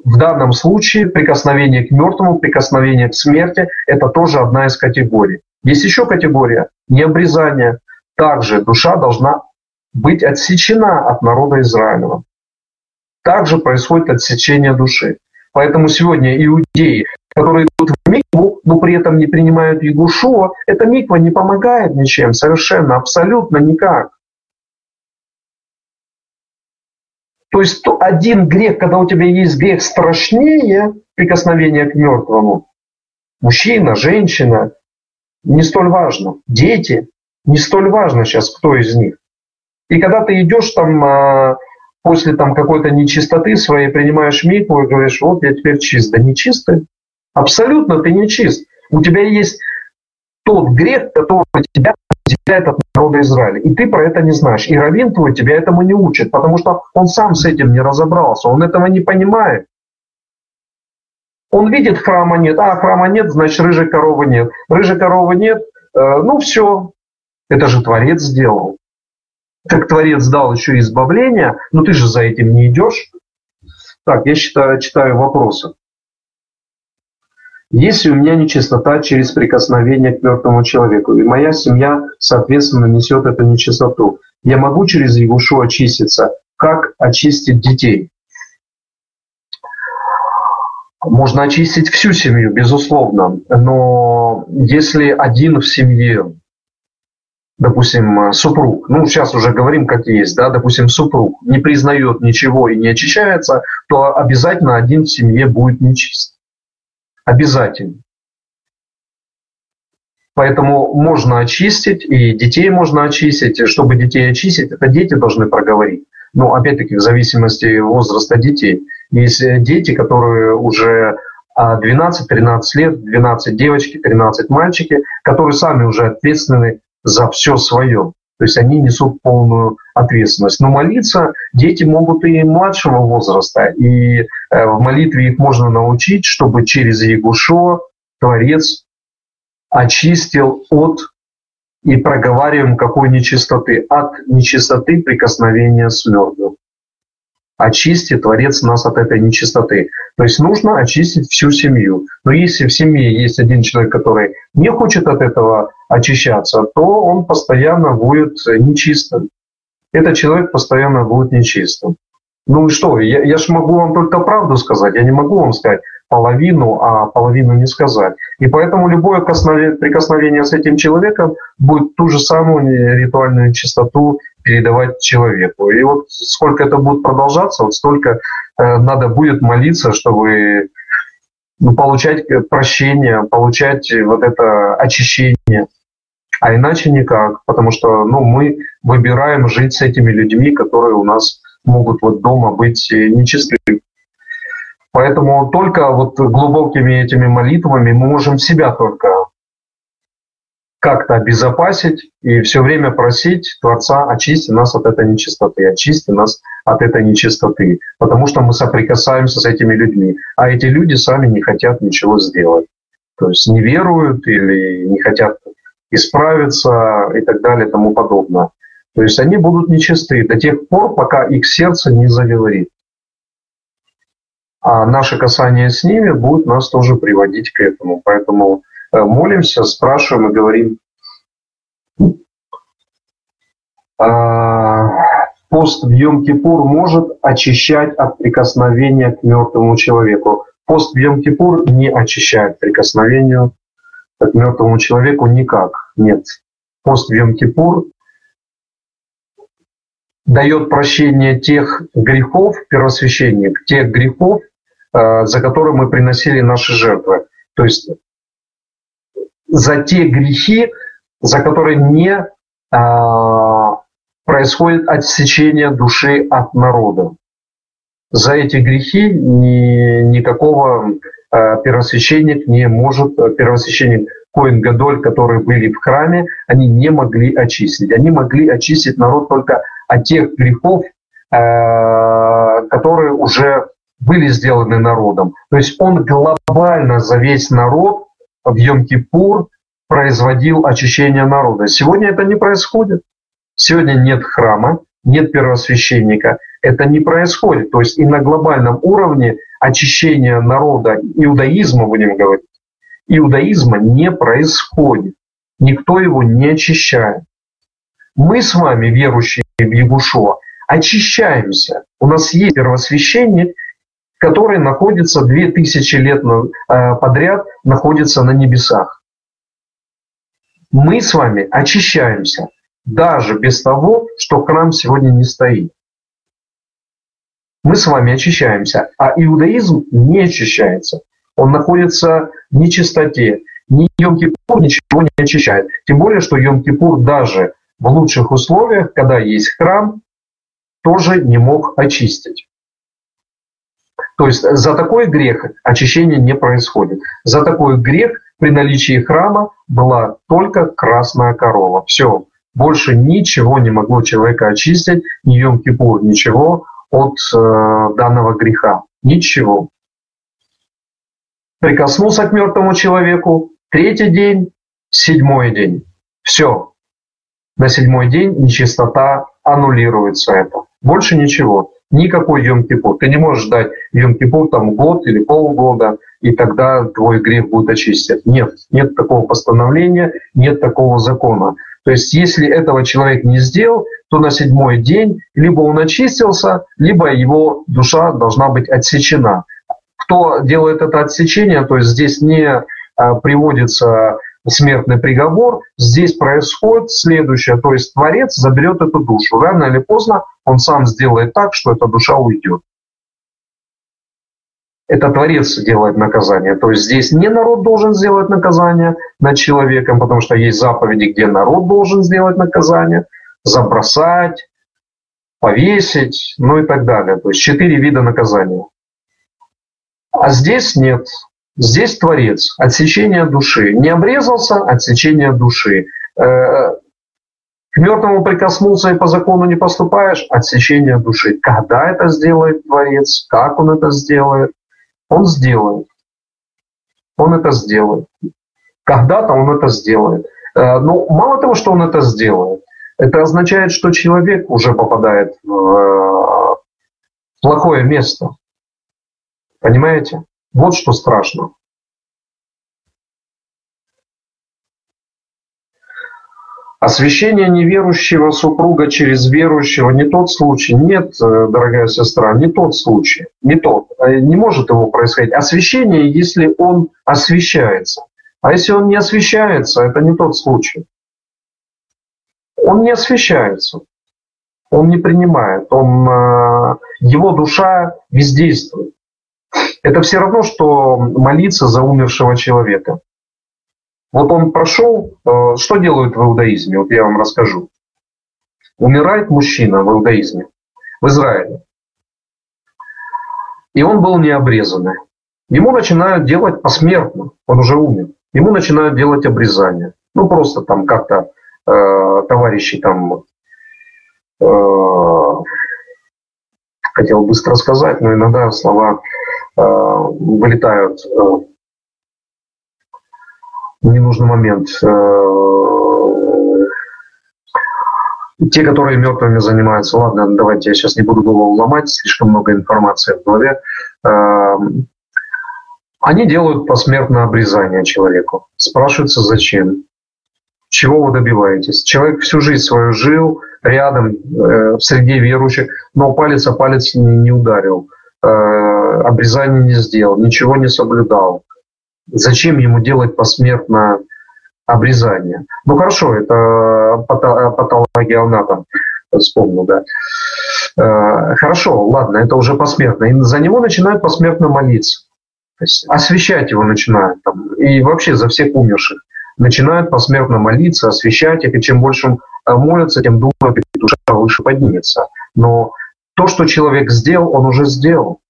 В данном случае прикосновение к мертвому, прикосновение к смерти – это тоже одна из категорий. Есть еще категория – необрезание. Также душа должна быть отсечена от народа Израилева. Также происходит отсечение души. Поэтому сегодня иудеи, которые идут в микву, но при этом не принимают Ягушуа, эта миква не помогает ничем, совершенно, абсолютно никак. То есть один грех, когда у тебя есть грех страшнее прикосновения к мертвому, мужчина, женщина, не столь важно. Дети, не столь важно сейчас, кто из них. И когда ты идешь там а, после там какой-то нечистоты своей, принимаешь микву и говоришь, вот я теперь чистый. Абсолютно ты не чист. У тебя есть тот грех, который тебя отделяет от народа Израиля. И ты про это не знаешь. И раввин твой тебя этому не учит, потому что он сам с этим не разобрался, он этого не понимает. Он видит храма нет, а храма нет, значит рыжей коровы нет. Рыжей коровы нет, э, ну все, это же Творец сделал. Как Творец дал еще избавление, но ты же за этим не идешь. Так, я считаю, читаю вопросы. Если у меня нечистота через прикосновение к мертвому человеку, и моя семья, соответственно, несет эту нечистоту, я могу через Ягушу очиститься. Как очистить детей? Можно очистить всю семью, безусловно, но если один в семье, допустим, супруг, ну сейчас уже говорим как есть, да, допустим, супруг не признает ничего и не очищается, то обязательно один в семье будет нечист обязательно. Поэтому можно очистить, и детей можно очистить. Чтобы детей очистить, это дети должны проговорить. Но опять-таки в зависимости возраста детей. Есть дети, которые уже 12-13 лет, 12 девочки, 13 мальчики, которые сами уже ответственны за все свое. То есть они несут полную ответственность. Но молиться дети могут и младшего возраста. И э, в молитве их можно научить, чтобы через Ягушо Творец очистил от и проговариваем какой нечистоты, от нечистоты прикосновения с мертвым очисти Творец нас от этой нечистоты. То есть нужно очистить всю семью. Но если в семье есть один человек, который не хочет от этого очищаться, то он постоянно будет нечистым. Этот человек постоянно будет нечистым. Ну и что, я, я же могу вам только правду сказать, я не могу вам сказать половину, а половину не сказать. И поэтому любое прикосновение с этим человеком будет ту же самую ритуальную чистоту передавать человеку. И вот сколько это будет продолжаться, вот столько э, надо будет молиться, чтобы ну, получать прощение, получать вот это очищение. А иначе никак, потому что ну, мы выбираем жить с этими людьми, которые у нас могут вот дома быть нечисты. Поэтому только вот глубокими этими молитвами мы можем себя только как-то обезопасить и все время просить Творца, очисти нас от этой нечистоты, очисти нас от этой нечистоты, потому что мы соприкасаемся с этими людьми, а эти люди сами не хотят ничего сделать. То есть не веруют или не хотят исправиться и так далее и тому подобное. То есть они будут нечисты до тех пор, пока их сердце не заговорит. А наше касание с ними будет нас тоже приводить к этому. Поэтому Э, молимся, спрашиваем и говорим. А, пост в Йом-Кипур может очищать от прикосновения к мертвому человеку. Пост в Йом-Кипур не очищает прикосновению к мертвому человеку никак. Нет. Пост в Йом-Кипур дает прощение тех грехов, первосвященник, тех грехов, э, за которые мы приносили наши жертвы. То есть за те грехи, за которые не, а, происходит отсечение души от народа. За эти грехи ни, никакого э, первосвященник не может, э, первосвященник Коин Гадоль, которые были в храме, они не могли очистить. Они могли очистить народ только от тех грехов, э, которые уже были сделаны народом. То есть он глобально за весь народ в Йом-Кипур производил очищение народа. Сегодня это не происходит. Сегодня нет храма, нет первосвященника. Это не происходит. То есть и на глобальном уровне очищение народа, иудаизма, будем говорить, иудаизма не происходит. Никто его не очищает. Мы с вами, верующие в Ягушо, очищаемся. У нас есть первосвященник, который находится 2000 лет э, подряд, находится на небесах. Мы с вами очищаемся, даже без того, что храм сегодня не стоит. Мы с вами очищаемся, а иудаизм не очищается. Он находится в нечистоте. Ни Йом-Кипур ничего не очищает. Тем более, что Йом-Кипур даже в лучших условиях, когда есть храм, тоже не мог очистить. То есть за такой грех очищение не происходит. За такой грех при наличии храма была только красная корова. Все. Больше ничего не могло человека очистить, ни Йом-Кипур, ничего от э, данного греха. Ничего. Прикоснулся к мертвому человеку, третий день, седьмой день. Все. На седьмой день нечистота аннулируется это. Больше ничего. Никакой Йом-Кипур. Ты не можешь дать Йом-Кипур там год или полгода, и тогда твой грех будет очистен. Нет, нет такого постановления, нет такого закона. То есть, если этого человек не сделал, то на седьмой день либо он очистился, либо его душа должна быть отсечена. Кто делает это отсечение, то есть здесь не а, приводится смертный приговор, здесь происходит следующее, то есть Творец заберет эту душу. Рано или поздно он сам сделает так, что эта душа уйдет. Это Творец делает наказание. То есть здесь не народ должен сделать наказание над человеком, потому что есть заповеди, где народ должен сделать наказание, забросать, повесить, ну и так далее. То есть четыре вида наказания. А здесь нет. Здесь Творец, отсечение души. Не обрезался, отсечение души. Э, к мертвому прикоснулся и по закону не поступаешь, отсечение души. Когда это сделает Творец, как он это сделает, он сделает. Он это сделает. Когда-то он это сделает. Э, но мало того, что он это сделает, это означает, что человек уже попадает в э, плохое место. Понимаете? Вот что страшно. Освящение неверующего супруга через верующего не тот случай. Нет, э, дорогая сестра, не тот случай. Не тот. Э, не может его происходить. Освящение, если он освещается. А если он не освещается, это не тот случай. Он не освещается. Он не принимает. Он, э, его душа бездействует. Это все равно, что молиться за умершего человека. Вот он прошел, э, что делают в иудаизме, вот я вам расскажу. Умирает мужчина в иудаизме, в Израиле. И он был не обрезанный. Ему начинают делать посмертно, он уже умер. Ему начинают делать обрезание. Ну, просто там как-то э, товарищи там э, хотел быстро сказать, но иногда слова Э, вылетают э, ненужный момент. Э, те, которые мертвыми занимаются, ладно, давайте я сейчас не буду голову ломать, слишком много информации в голове. Они делают посмертное обрезание человеку. Спрашивается, зачем? Чего вы добиваетесь? Человек всю жизнь свою жил рядом, э, в среде верующих, но палец о палец не, ударил. Э, обрезание не сделал, ничего не соблюдал. Зачем ему делать посмертно обрезание? Ну хорошо, это патология анатом, вспомнил, да. Э, хорошо, ладно, это уже посмертно. И за него начинают посмертно молиться. То есть освещать его начинают. Там, и вообще за всех умерших. Начинают посмертно молиться, освещать их. И чем больше молятся, тем думают, душа выше поднимется. Но то, что человек сделал, он уже сделал.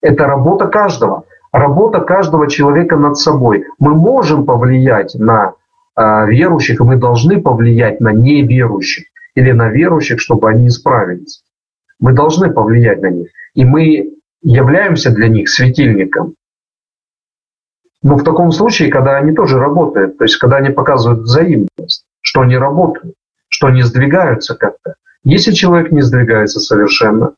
Это работа каждого. Работа каждого человека над собой. Мы можем повлиять на э, верующих, и мы должны повлиять на неверующих или на верующих, чтобы они исправились. Мы должны повлиять на них. И мы являемся для них светильником. Но в таком случае, когда они тоже работают, то есть когда они показывают взаимность, что они работают, что они сдвигаются как-то. Если человек не сдвигается совершенно,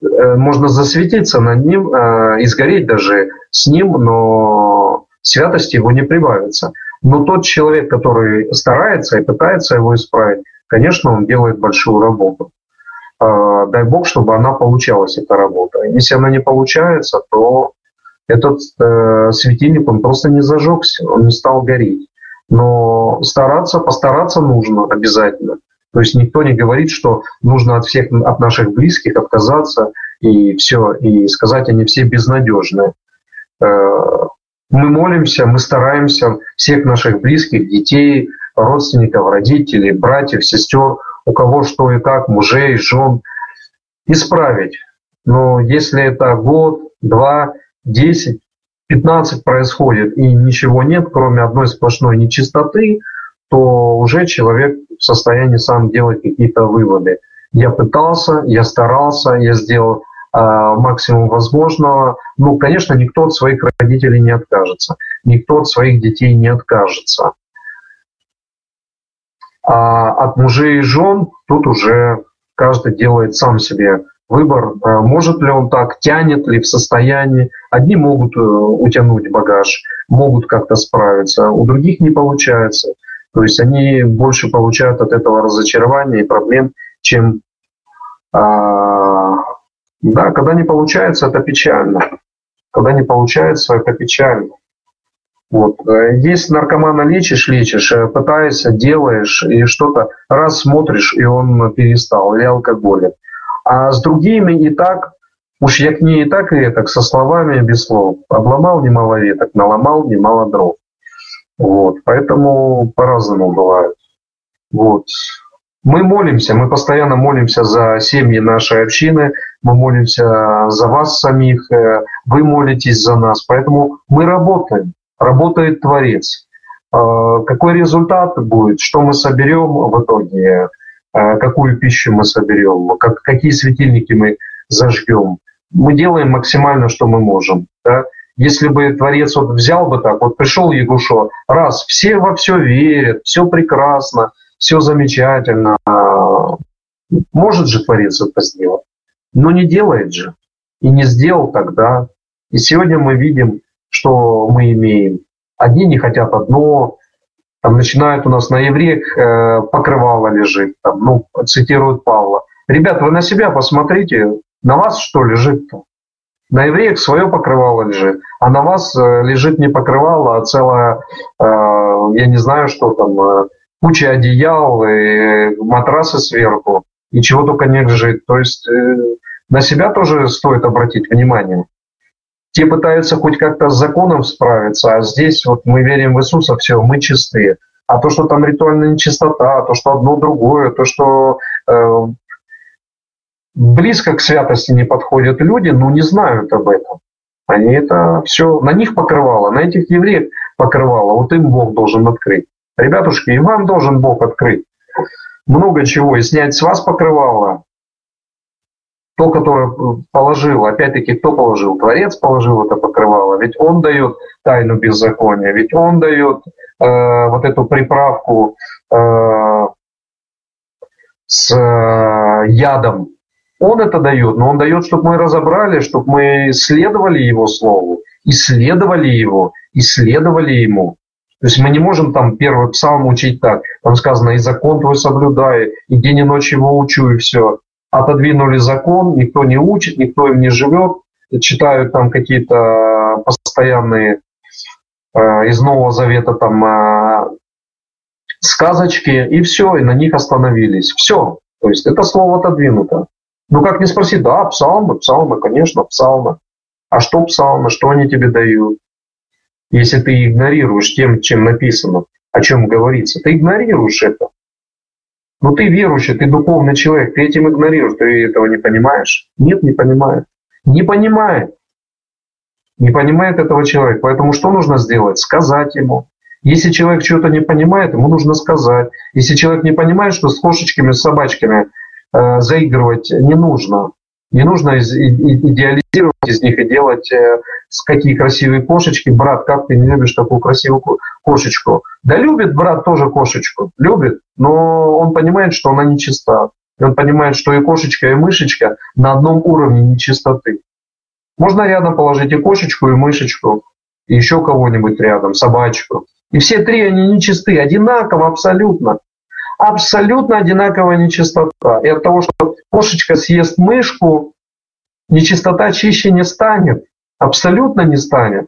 можно засветиться над ним э, и сгореть даже с ним, но святости его не прибавится. Но тот человек, который старается и пытается его исправить, конечно, он делает большую работу. Э, дай Бог, чтобы она получалась, эта работа. Если она не получается, то этот э, светильник, он просто не зажегся, он не стал гореть. Но стараться, постараться нужно обязательно. То есть никто не говорит, что нужно от всех, от наших близких отказаться и все, и сказать, они все безнадежные. Э, мы молимся, мы стараемся всех наших близких, детей, родственников, родителей, братьев, сестер, у кого что и как, мужей, жен, исправить. Но если это год, два, 10, 15 происходит и ничего нет, кроме одной сплошной нечистоты, то уже человек в состоянии сам делать какие-то выводы. Я пытался, я старался, я сделал э, максимум возможного. Ну, конечно, никто от своих родителей не откажется, никто от своих детей не откажется. А от мужей и жен тут уже каждый делает сам себе выбор, э, может ли он так, тянет ли в состоянии. Одни могут э, утянуть багаж, могут как-то справиться, у других не получается. То есть они больше получают от этого разочарования и проблем, чем... А, да, когда не получается, это печально. Когда не получается, это печально. Вот. Э, есть наркомана лечишь, лечишь, пытаешься, делаешь, и что-то раз смотришь, и он перестал, или алкоголик. А с другими и так, уж я к ней и так, и так, со словами, без слов. Обломал немало веток, наломал немало дров. Вот, поэтому по-разному бывает. Вот. Мы молимся, мы постоянно молимся за семьи нашей общины, мы молимся за вас самих, э, вы молитесь за нас, поэтому мы работаем, работает Творец. А, какой результат будет, что мы соберем в итоге, а, какую пищу мы соберем, как, какие светильники мы зажгем. Мы делаем максимально, что мы можем. Да? Если бы Творец вот взял бы так, вот пришел Ягушо, раз, все во все верят, все прекрасно, все замечательно, может же Творец это сделать, но не делает же. И не сделал тогда. И сегодня мы видим, что мы имеем. Одни не хотят одно, там начинают у нас на евреях э, покрывало лежит, там, ну, цитируют Павла. Ребята, вы на себя посмотрите, на вас что лежит-то? На евреях свое покрывало лежит, а на вас э, лежит не покрывало, а целая, э, я не знаю, что там, э, куча одеял, и матрасы сверху, и чего только не лежит. То есть на себя тоже стоит обратить внимание. Те пытаются хоть как-то с законом справиться, а здесь вот мы верим в Иисуса, все, мы чистые. А то, что там ритуальная нечистота, то, что одно другое, то, что э, близко к святости не подходят люди, ну не знают об этом. Они это все, на них покрывало, на этих евреев покрывало. Вот им Бог должен открыть. Ребятушки, и вам должен Бог открыть. Много чего. И снять с вас покрывало, то, которое положил, опять-таки, кто положил? Творец положил это покрывало, ведь он дает тайну беззакония, ведь он дает э, вот эту приправку э, с э, ядом. Он это дает, но он дает, чтобы мы разобрали, чтобы мы следовали его слову, исследовали его, исследовали ему. То есть мы не можем там первый псалм учить так. Там сказано, и закон твой соблюдай, и день и ночь его учу, и все отодвинули закон, никто не учит, никто им не живет, читают там какие-то постоянные э, из Нового Завета там э, сказочки, и все, и на них остановились. Все. То есть это слово отодвинуто. Ну как не спросить, да, псалмы, псалмы, конечно, псалмы. А что псалмы, что они тебе дают? Если ты игнорируешь тем, чем написано. о чем говорится. Ты игнорируешь это. Но ты верующий, ты духовный человек, ты этим игнорируешь, ты этого не понимаешь. Нет, не понимает. Не понимает. Не понимает этого человека. Поэтому что нужно сделать? Сказать ему. Если человек чего-то не понимает, ему нужно сказать. Если человек не понимает, что с кошечками, с собачками э, заигрывать не нужно, не нужно идеализировать из них и делать э, какие красивые кошечки. Брат, как ты не любишь такую красивую кошечку? Да любит брат тоже кошечку, любит, но он понимает, что она нечиста. И он понимает, что и кошечка, и мышечка на одном уровне нечистоты. Можно рядом положить и кошечку, и мышечку, и еще кого-нибудь рядом, собачку. И все три они нечисты, одинаково абсолютно. Абсолютно одинаковая нечистота. И от того, что кошечка съест мышку, нечистота чище не станет. Абсолютно не станет.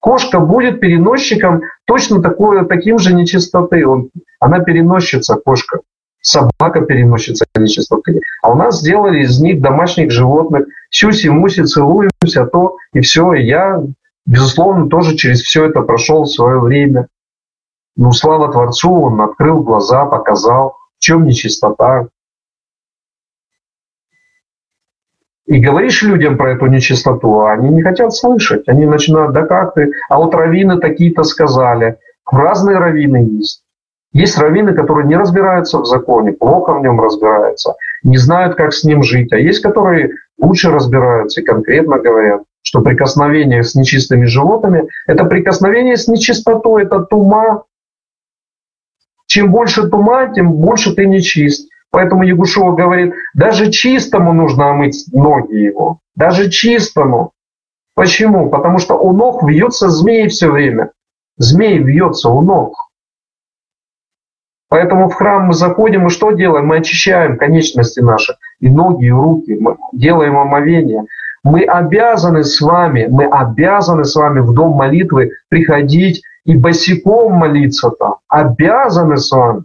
Кошка будет переносчиком точно такой, таким же нечистоты. Он, она переносчица, кошка. Собака переносчица нечистоты. А у нас сделали из них домашних животных. Сюси-муси, целуемся, то и все. И я, безусловно, тоже через все это прошел в свое время. Ну, слава Творцу, он открыл глаза, показал, в чем нечистота. И говоришь людям про эту нечистоту, а они не хотят слышать. Они начинают, да как ты, а вот раввины такие-то сказали. Разные раввины есть. Есть раввины, которые не разбираются в законе, плохо в нем разбираются, не знают, как с ним жить. А есть, которые лучше разбираются и конкретно говорят, что прикосновение с нечистыми животными – это прикосновение с нечистотой, это тума, чем больше тума, тем больше ты нечист. Поэтому Ягушева говорит, даже чистому нужно омыть ноги его. Даже чистому. Почему? Потому что у ног вьется змей все время. Змей вьется у ног. Поэтому в храм мы заходим и что делаем? Мы очищаем конечности наши, и ноги, и руки, мы делаем омовение. Мы обязаны с вами, мы обязаны с вами в дом молитвы приходить и босиком молиться там. Обязаны с вами.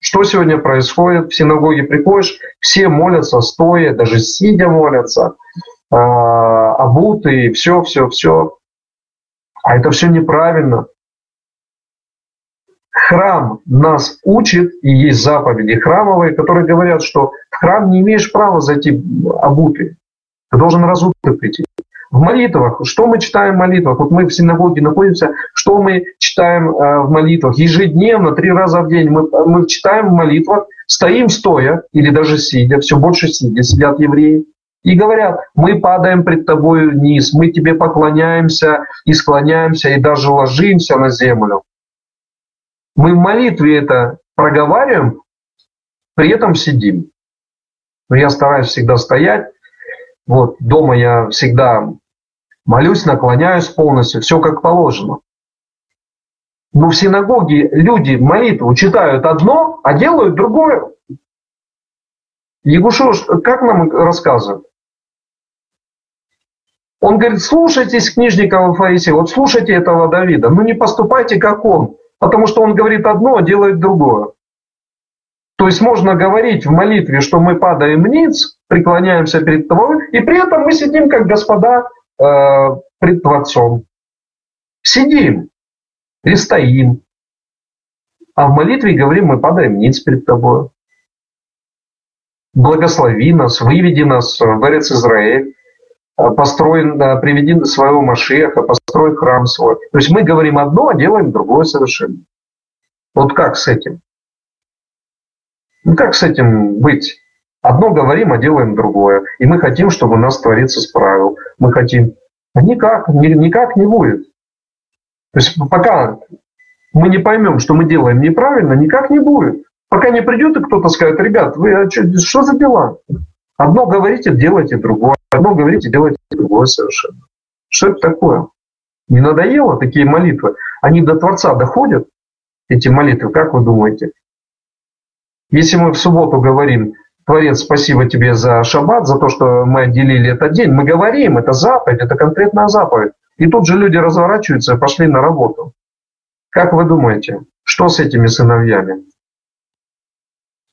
Что сегодня происходит? В синагоге приходишь, все молятся стоя, даже сидя молятся, э, обуты, все, все, все. А это все неправильно. Храм нас учит, и есть заповеди храмовые, которые говорят, что в храм не имеешь права зайти обутый. Ты должен разутый прийти. В молитвах, что мы читаем в молитвах? Вот мы в синагоге находимся, что мы читаем э, в молитвах? Ежедневно, три раза в день мы, мы читаем в молитвах, стоим стоя или даже сидя, все больше сидя, сидят евреи, и говорят, мы падаем пред тобой вниз, мы тебе поклоняемся и склоняемся, и даже ложимся на землю. Мы в молитве это проговариваем, при этом сидим. Но я стараюсь всегда стоять, вот, дома я всегда молюсь, наклоняюсь полностью, все как положено. Но в синагоге люди молитву читают одно, а делают другое. Ягушош как нам рассказывает? Он говорит, слушайтесь книжников Фаисия, вот слушайте этого Давида, но не поступайте как он, потому что он говорит одно, а делает другое. То есть можно говорить в молитве, что мы падаем ниц, преклоняемся перед тобой, и при этом мы сидим как господа э, пред Творцом. Сидим или стоим. А в молитве говорим, мы падаем ниц перед тобой. Благослови нас, выведи нас в Эрец Израиль, э, построй, э, приведи своего Машеха, построй храм свой. То есть мы говорим одно, а делаем другое совершенно. Вот как с этим? Ну как с этим быть? Одно говорим, а делаем другое. И мы хотим, чтобы нас Творец исправил. Мы хотим. А никак, ни, никак не будет. То есть пока мы не поймем, что мы делаем неправильно, никак не будет. Пока не придет и кто-то скажет, ребят, вы а что, что за дела? Одно говорите, делайте другое. Одно говорите, делайте другое совершенно. Что это такое? Не надоело такие молитвы? Они до Творца доходят, эти молитвы, как вы думаете? Если мы в субботу говорим, Творец, спасибо тебе за шаббат, за то, что мы отделили этот день, мы говорим, это заповедь, это конкретная заповедь. И тут же люди разворачиваются и пошли на работу. Как вы думаете, что с этими сыновьями?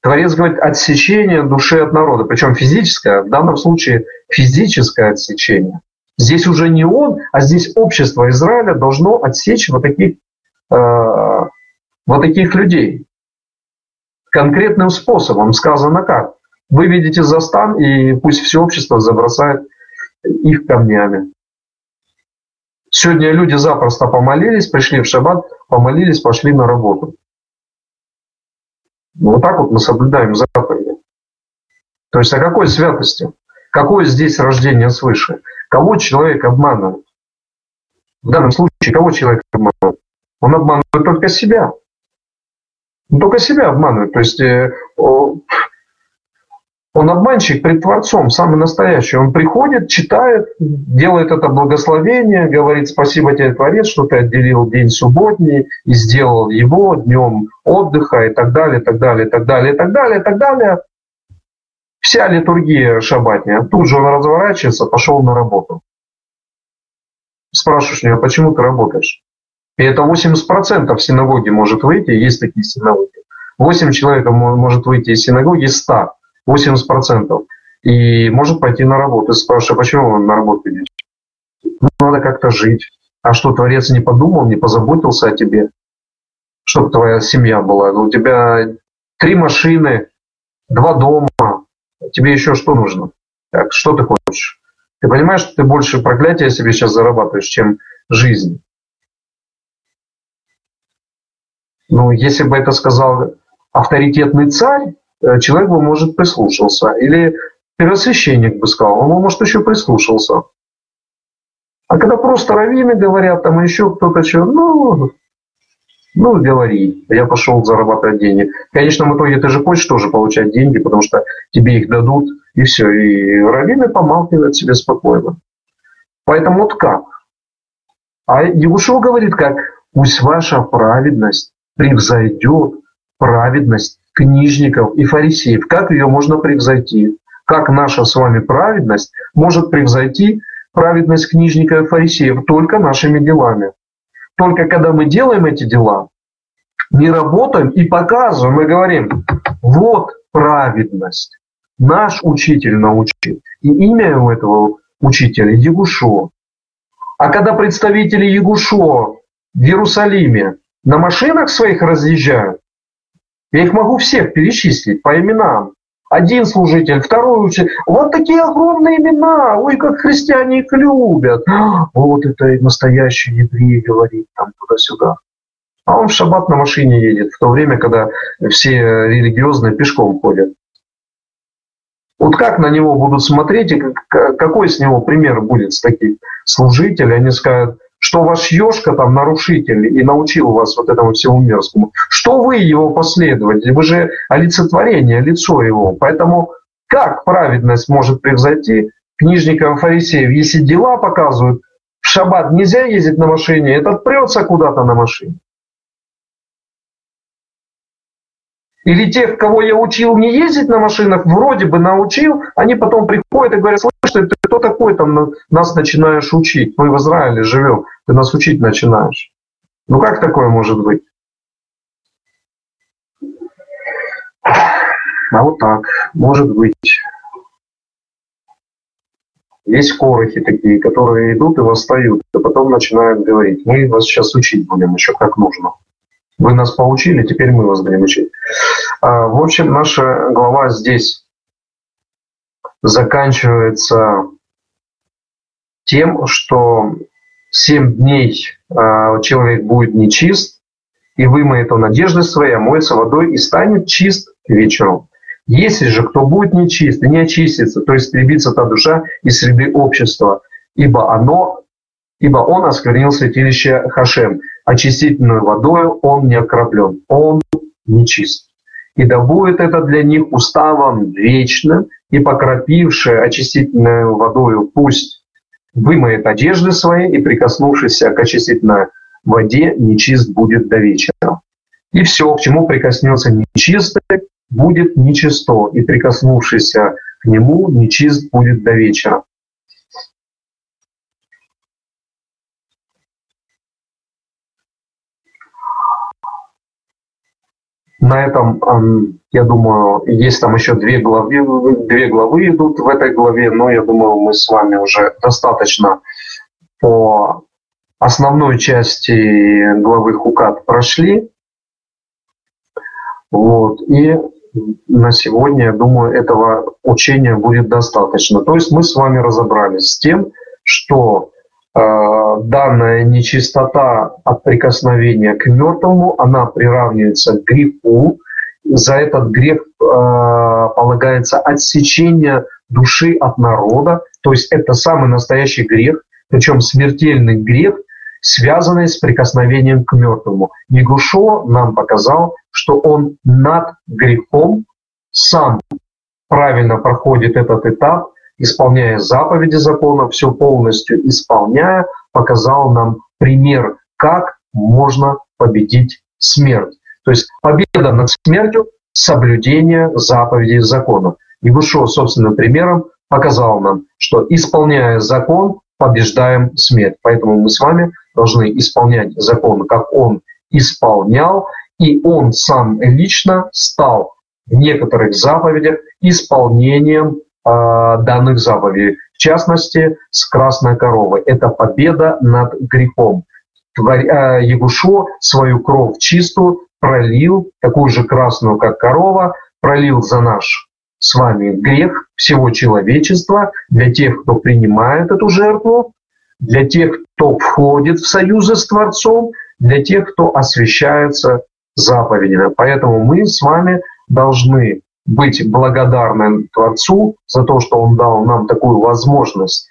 Творец говорит отсечение души от народа, причем физическое, в данном случае физическое отсечение. Здесь уже не он, а здесь общество Израиля должно отсечь вот таких, э, вот таких людей. Конкретным способом сказано как. Вы видите за стан, и пусть все общество забросает их камнями. Сегодня люди запросто помолились, пришли в шаббат, помолились, пошли на работу. Ну, вот так вот мы соблюдаем заповеди. То есть о какой святости? Какое здесь рождение свыше? Кого человек обманывает? В данном случае, кого человек обманывает? Он обманывает только себя. Он только себя обманывает. То есть э, он обманщик пред Творцом, самый настоящий. Он приходит, читает, делает это благословение, говорит спасибо тебе, Творец, что ты отделил день субботний и сделал его днем отдыха и так далее, и так далее, и так далее, и так далее, и так далее. Вся литургия шабатня. Тут же он разворачивается, пошел на работу. Спрашиваешь меня, почему ты работаешь? И это 80% в синагоге может выйти, есть такие синагоги. 8 человек может выйти из синагоги, 100. 80%. И может пойти на работу. И спрашиваю, почему он на работу идет? Ну, надо как-то жить. А что, Творец не подумал, не позаботился о тебе? Чтобы твоя семья была. Ну, у тебя три машины, два дома. Тебе еще что нужно? Так, что ты хочешь? Ты понимаешь, что ты больше проклятия себе сейчас зарабатываешь, чем жизнь? Ну, если бы это сказал авторитетный царь, человек бы, может, прислушался. Или первосвященник бы сказал, он, может, еще прислушался. А когда просто раввины говорят, там еще кто-то что, ну, ну, говори, я пошел зарабатывать деньги. В итоге ты же хочешь тоже получать деньги, потому что тебе их дадут, и все. И раввины помалкивают себе спокойно. Поэтому вот как? А Егушева говорит как? Пусть ваша праведность превзойдет праведность книжников и фарисеев. Как ее можно превзойти? Как наша с вами праведность может превзойти праведность книжников и фарисеев? Только нашими делами. Только когда мы делаем эти дела, не работаем и показываем, мы говорим, вот праведность. Наш учитель научил. И имя у этого учителя Егушо. А когда представители Егушо в Иерусалиме на машинах своих разъезжают, я их могу всех перечислить по именам. Один служитель, второй учитель. Вот такие огромные имена. Ой, как христиане их любят. Вот это настоящий еврей говорит там туда-сюда. А он в шаббат на машине едет, в то время, когда все религиозные пешком ходят. Вот как на него будут смотреть, и какой с него пример будет с таких служителей? Они скажут, что ваш Ёшка там нарушитель и научил вас вот этому всему мерзкому, что вы его последователи, вы же олицетворение, лицо его. Поэтому как праведность может превзойти книжников фарисеев, если дела показывают, в шаббат нельзя ездить на машине, этот прется куда-то на машине. Или тех, кого я учил не ездить на машинах, вроде бы научил, они потом приходят и говорят, слышь, ты кто такой там нас начинаешь учить? Мы в Израиле живем, ты нас учить начинаешь. Ну как такое может быть? А вот так, может быть. Есть корохи такие, которые идут и восстают, а потом начинают говорить, мы вас сейчас учить будем еще как нужно. Вы нас поучили, теперь мы вас будем учить. А, в общем, наша глава здесь заканчивается тем, что семь дней а, человек будет нечист, и вымоет он одежды свои, омоется водой и станет чист вечером. Если же кто будет нечист и не очистится, то есть требится та душа из среды общества, ибо оно ибо он осквернил святилище Хашем. Очистительную водою он не окроплен, он нечист. И да будет это для них уставом вечным, и покропившее очистительную водою пусть вымоет одежды свои, и прикоснувшись к очистительной воде, нечист будет до вечера. И все, к чему прикоснется нечистый, будет нечисто, и прикоснувшийся к нему нечист будет до вечера. На этом, я думаю, есть там еще две главы, две главы идут в этой главе, но я думаю, мы с вами уже достаточно по основной части главы Хукат прошли. Вот. И на сегодня, я думаю, этого учения будет достаточно. То есть мы с вами разобрались с тем, что данная нечистота от прикосновения к мертвому, она приравнивается к греху. За этот грех э, полагается отсечение души от народа. То есть это самый настоящий грех, причем смертельный грех, связанный с прикосновением к мертвому. Егушо нам показал, что он над грехом сам правильно проходит этот этап, исполняя заповеди закона, все полностью исполняя, показал нам пример, как можно победить смерть. То есть победа над смертью – соблюдение заповедей закона. Егушо собственным примером показал нам, что исполняя закон, побеждаем смерть. Поэтому мы с вами должны исполнять закон, как он исполнял, и он сам лично стал в некоторых заповедях исполнением данных заповедей. В частности, с красной коровой. Это победа над грехом. Ягушо свою кровь чистую пролил, такую же красную, как корова, пролил за наш с вами грех всего человечества для тех, кто принимает эту жертву, для тех, кто входит в союзы с Творцом, для тех, кто освящается заповедями. Поэтому мы с вами должны быть благодарны Творцу за то, что Он дал нам такую возможность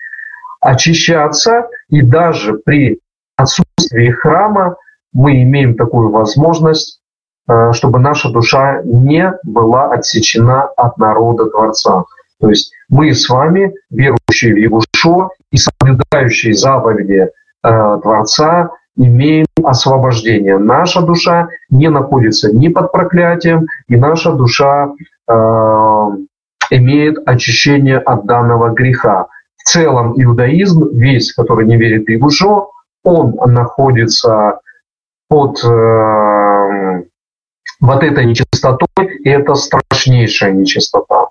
очищаться, и даже при отсутствии храма мы имеем такую возможность, э, чтобы наша душа не была отсечена от народа Творца. То есть мы с вами, верующие в Егушо и соблюдающие заповеди э, Творца, имеем освобождение. Наша душа не находится ни под проклятием, и наша душа э, имеет очищение от данного греха. В целом иудаизм, весь, который не верит в Егушо, он находится под э, вот этой нечистотой, и это страшнейшая нечистота.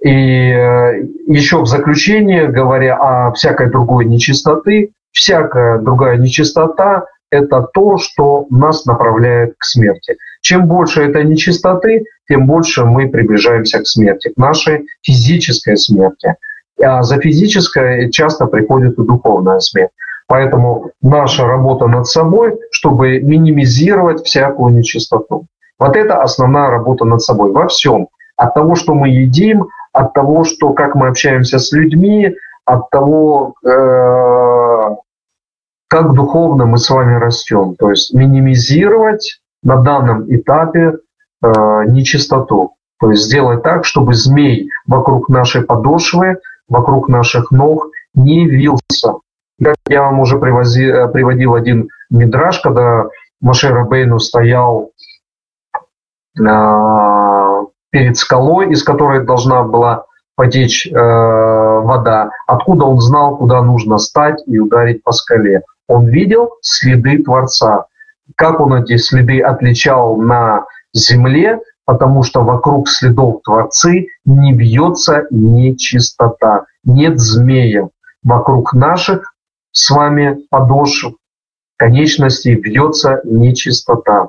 И э, еще в заключение, говоря о всякой другой нечистоты, всякая другая нечистота – это то, что нас направляет к смерти. Чем больше этой нечистоты, тем больше мы приближаемся к смерти, к нашей физической смерти. А за физической часто приходит и духовная смерть. Поэтому наша работа над собой, чтобы минимизировать всякую нечистоту. Вот это основная работа над собой во всем. От того, что мы едим, от того, что как мы общаемся с людьми, от того, э, как духовно мы с вами растем. То есть минимизировать на данном этапе э, нечистоту. То есть сделать так, чтобы змей вокруг нашей подошвы, вокруг наших ног не вился. Как я вам уже привози, э, приводил один мидраж, когда Машера Бейну стоял э, перед скалой, из которой должна была потечь э, вода, откуда он знал, куда нужно стать и ударить по скале. Он видел следы Творца. Как он эти следы отличал на земле, потому что вокруг следов Творцы не бьется нечистота, нет змея. Вокруг наших с вами подошв, конечностей бьется нечистота.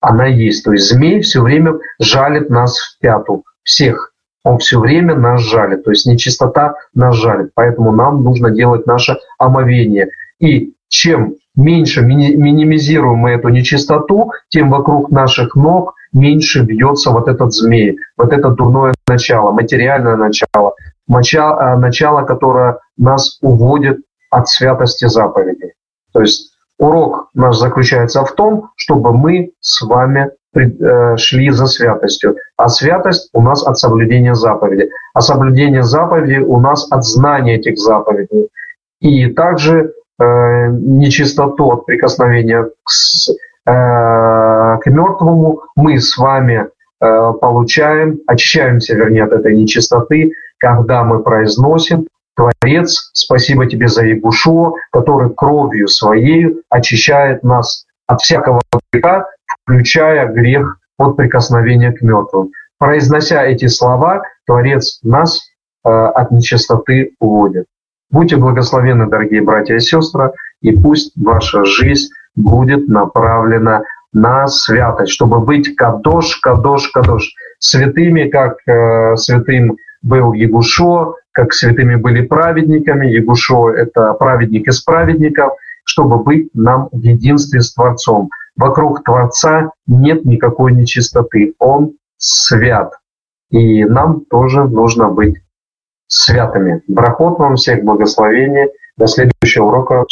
Она есть. То есть змей все время жалит нас в пяту. Всех. Он все время нас жалит. То есть нечистота нас жалит. Поэтому нам нужно делать наше омовение. И чем меньше минимизируем мы эту нечистоту, тем вокруг наших ног меньше бьется вот этот змей, вот это дурное начало, материальное начало, э, начало, которое нас уводит от святости заповедей. То есть урок наш заключается в том, чтобы мы с вами э, шли за святостью. А святость у нас от соблюдения заповедей. А соблюдение заповедей у нас от знания этих заповедей. И также нечистоту от прикосновения к, э, к мертвому мы с вами э, получаем, очищаемся, вернее, от этой нечистоты, когда мы произносим Творец, спасибо тебе за Ягушо, который кровью своей очищает нас от всякого греха, включая грех от прикосновения к мертвым. Произнося эти слова, Творец нас э, от нечистоты уводит. Будьте благословенны, дорогие братья и сестры, и пусть ваша жизнь будет направлена на святость, чтобы быть кадош, кадош, кадош, святыми, как э, святым был Егушо, как святыми были праведниками. Егушо – это праведник из праведников, чтобы быть нам в единстве с Творцом. Вокруг Творца нет никакой нечистоты. Он свят. И нам тоже нужно быть святыми. Брахот вам всех благословения. До следующего урока.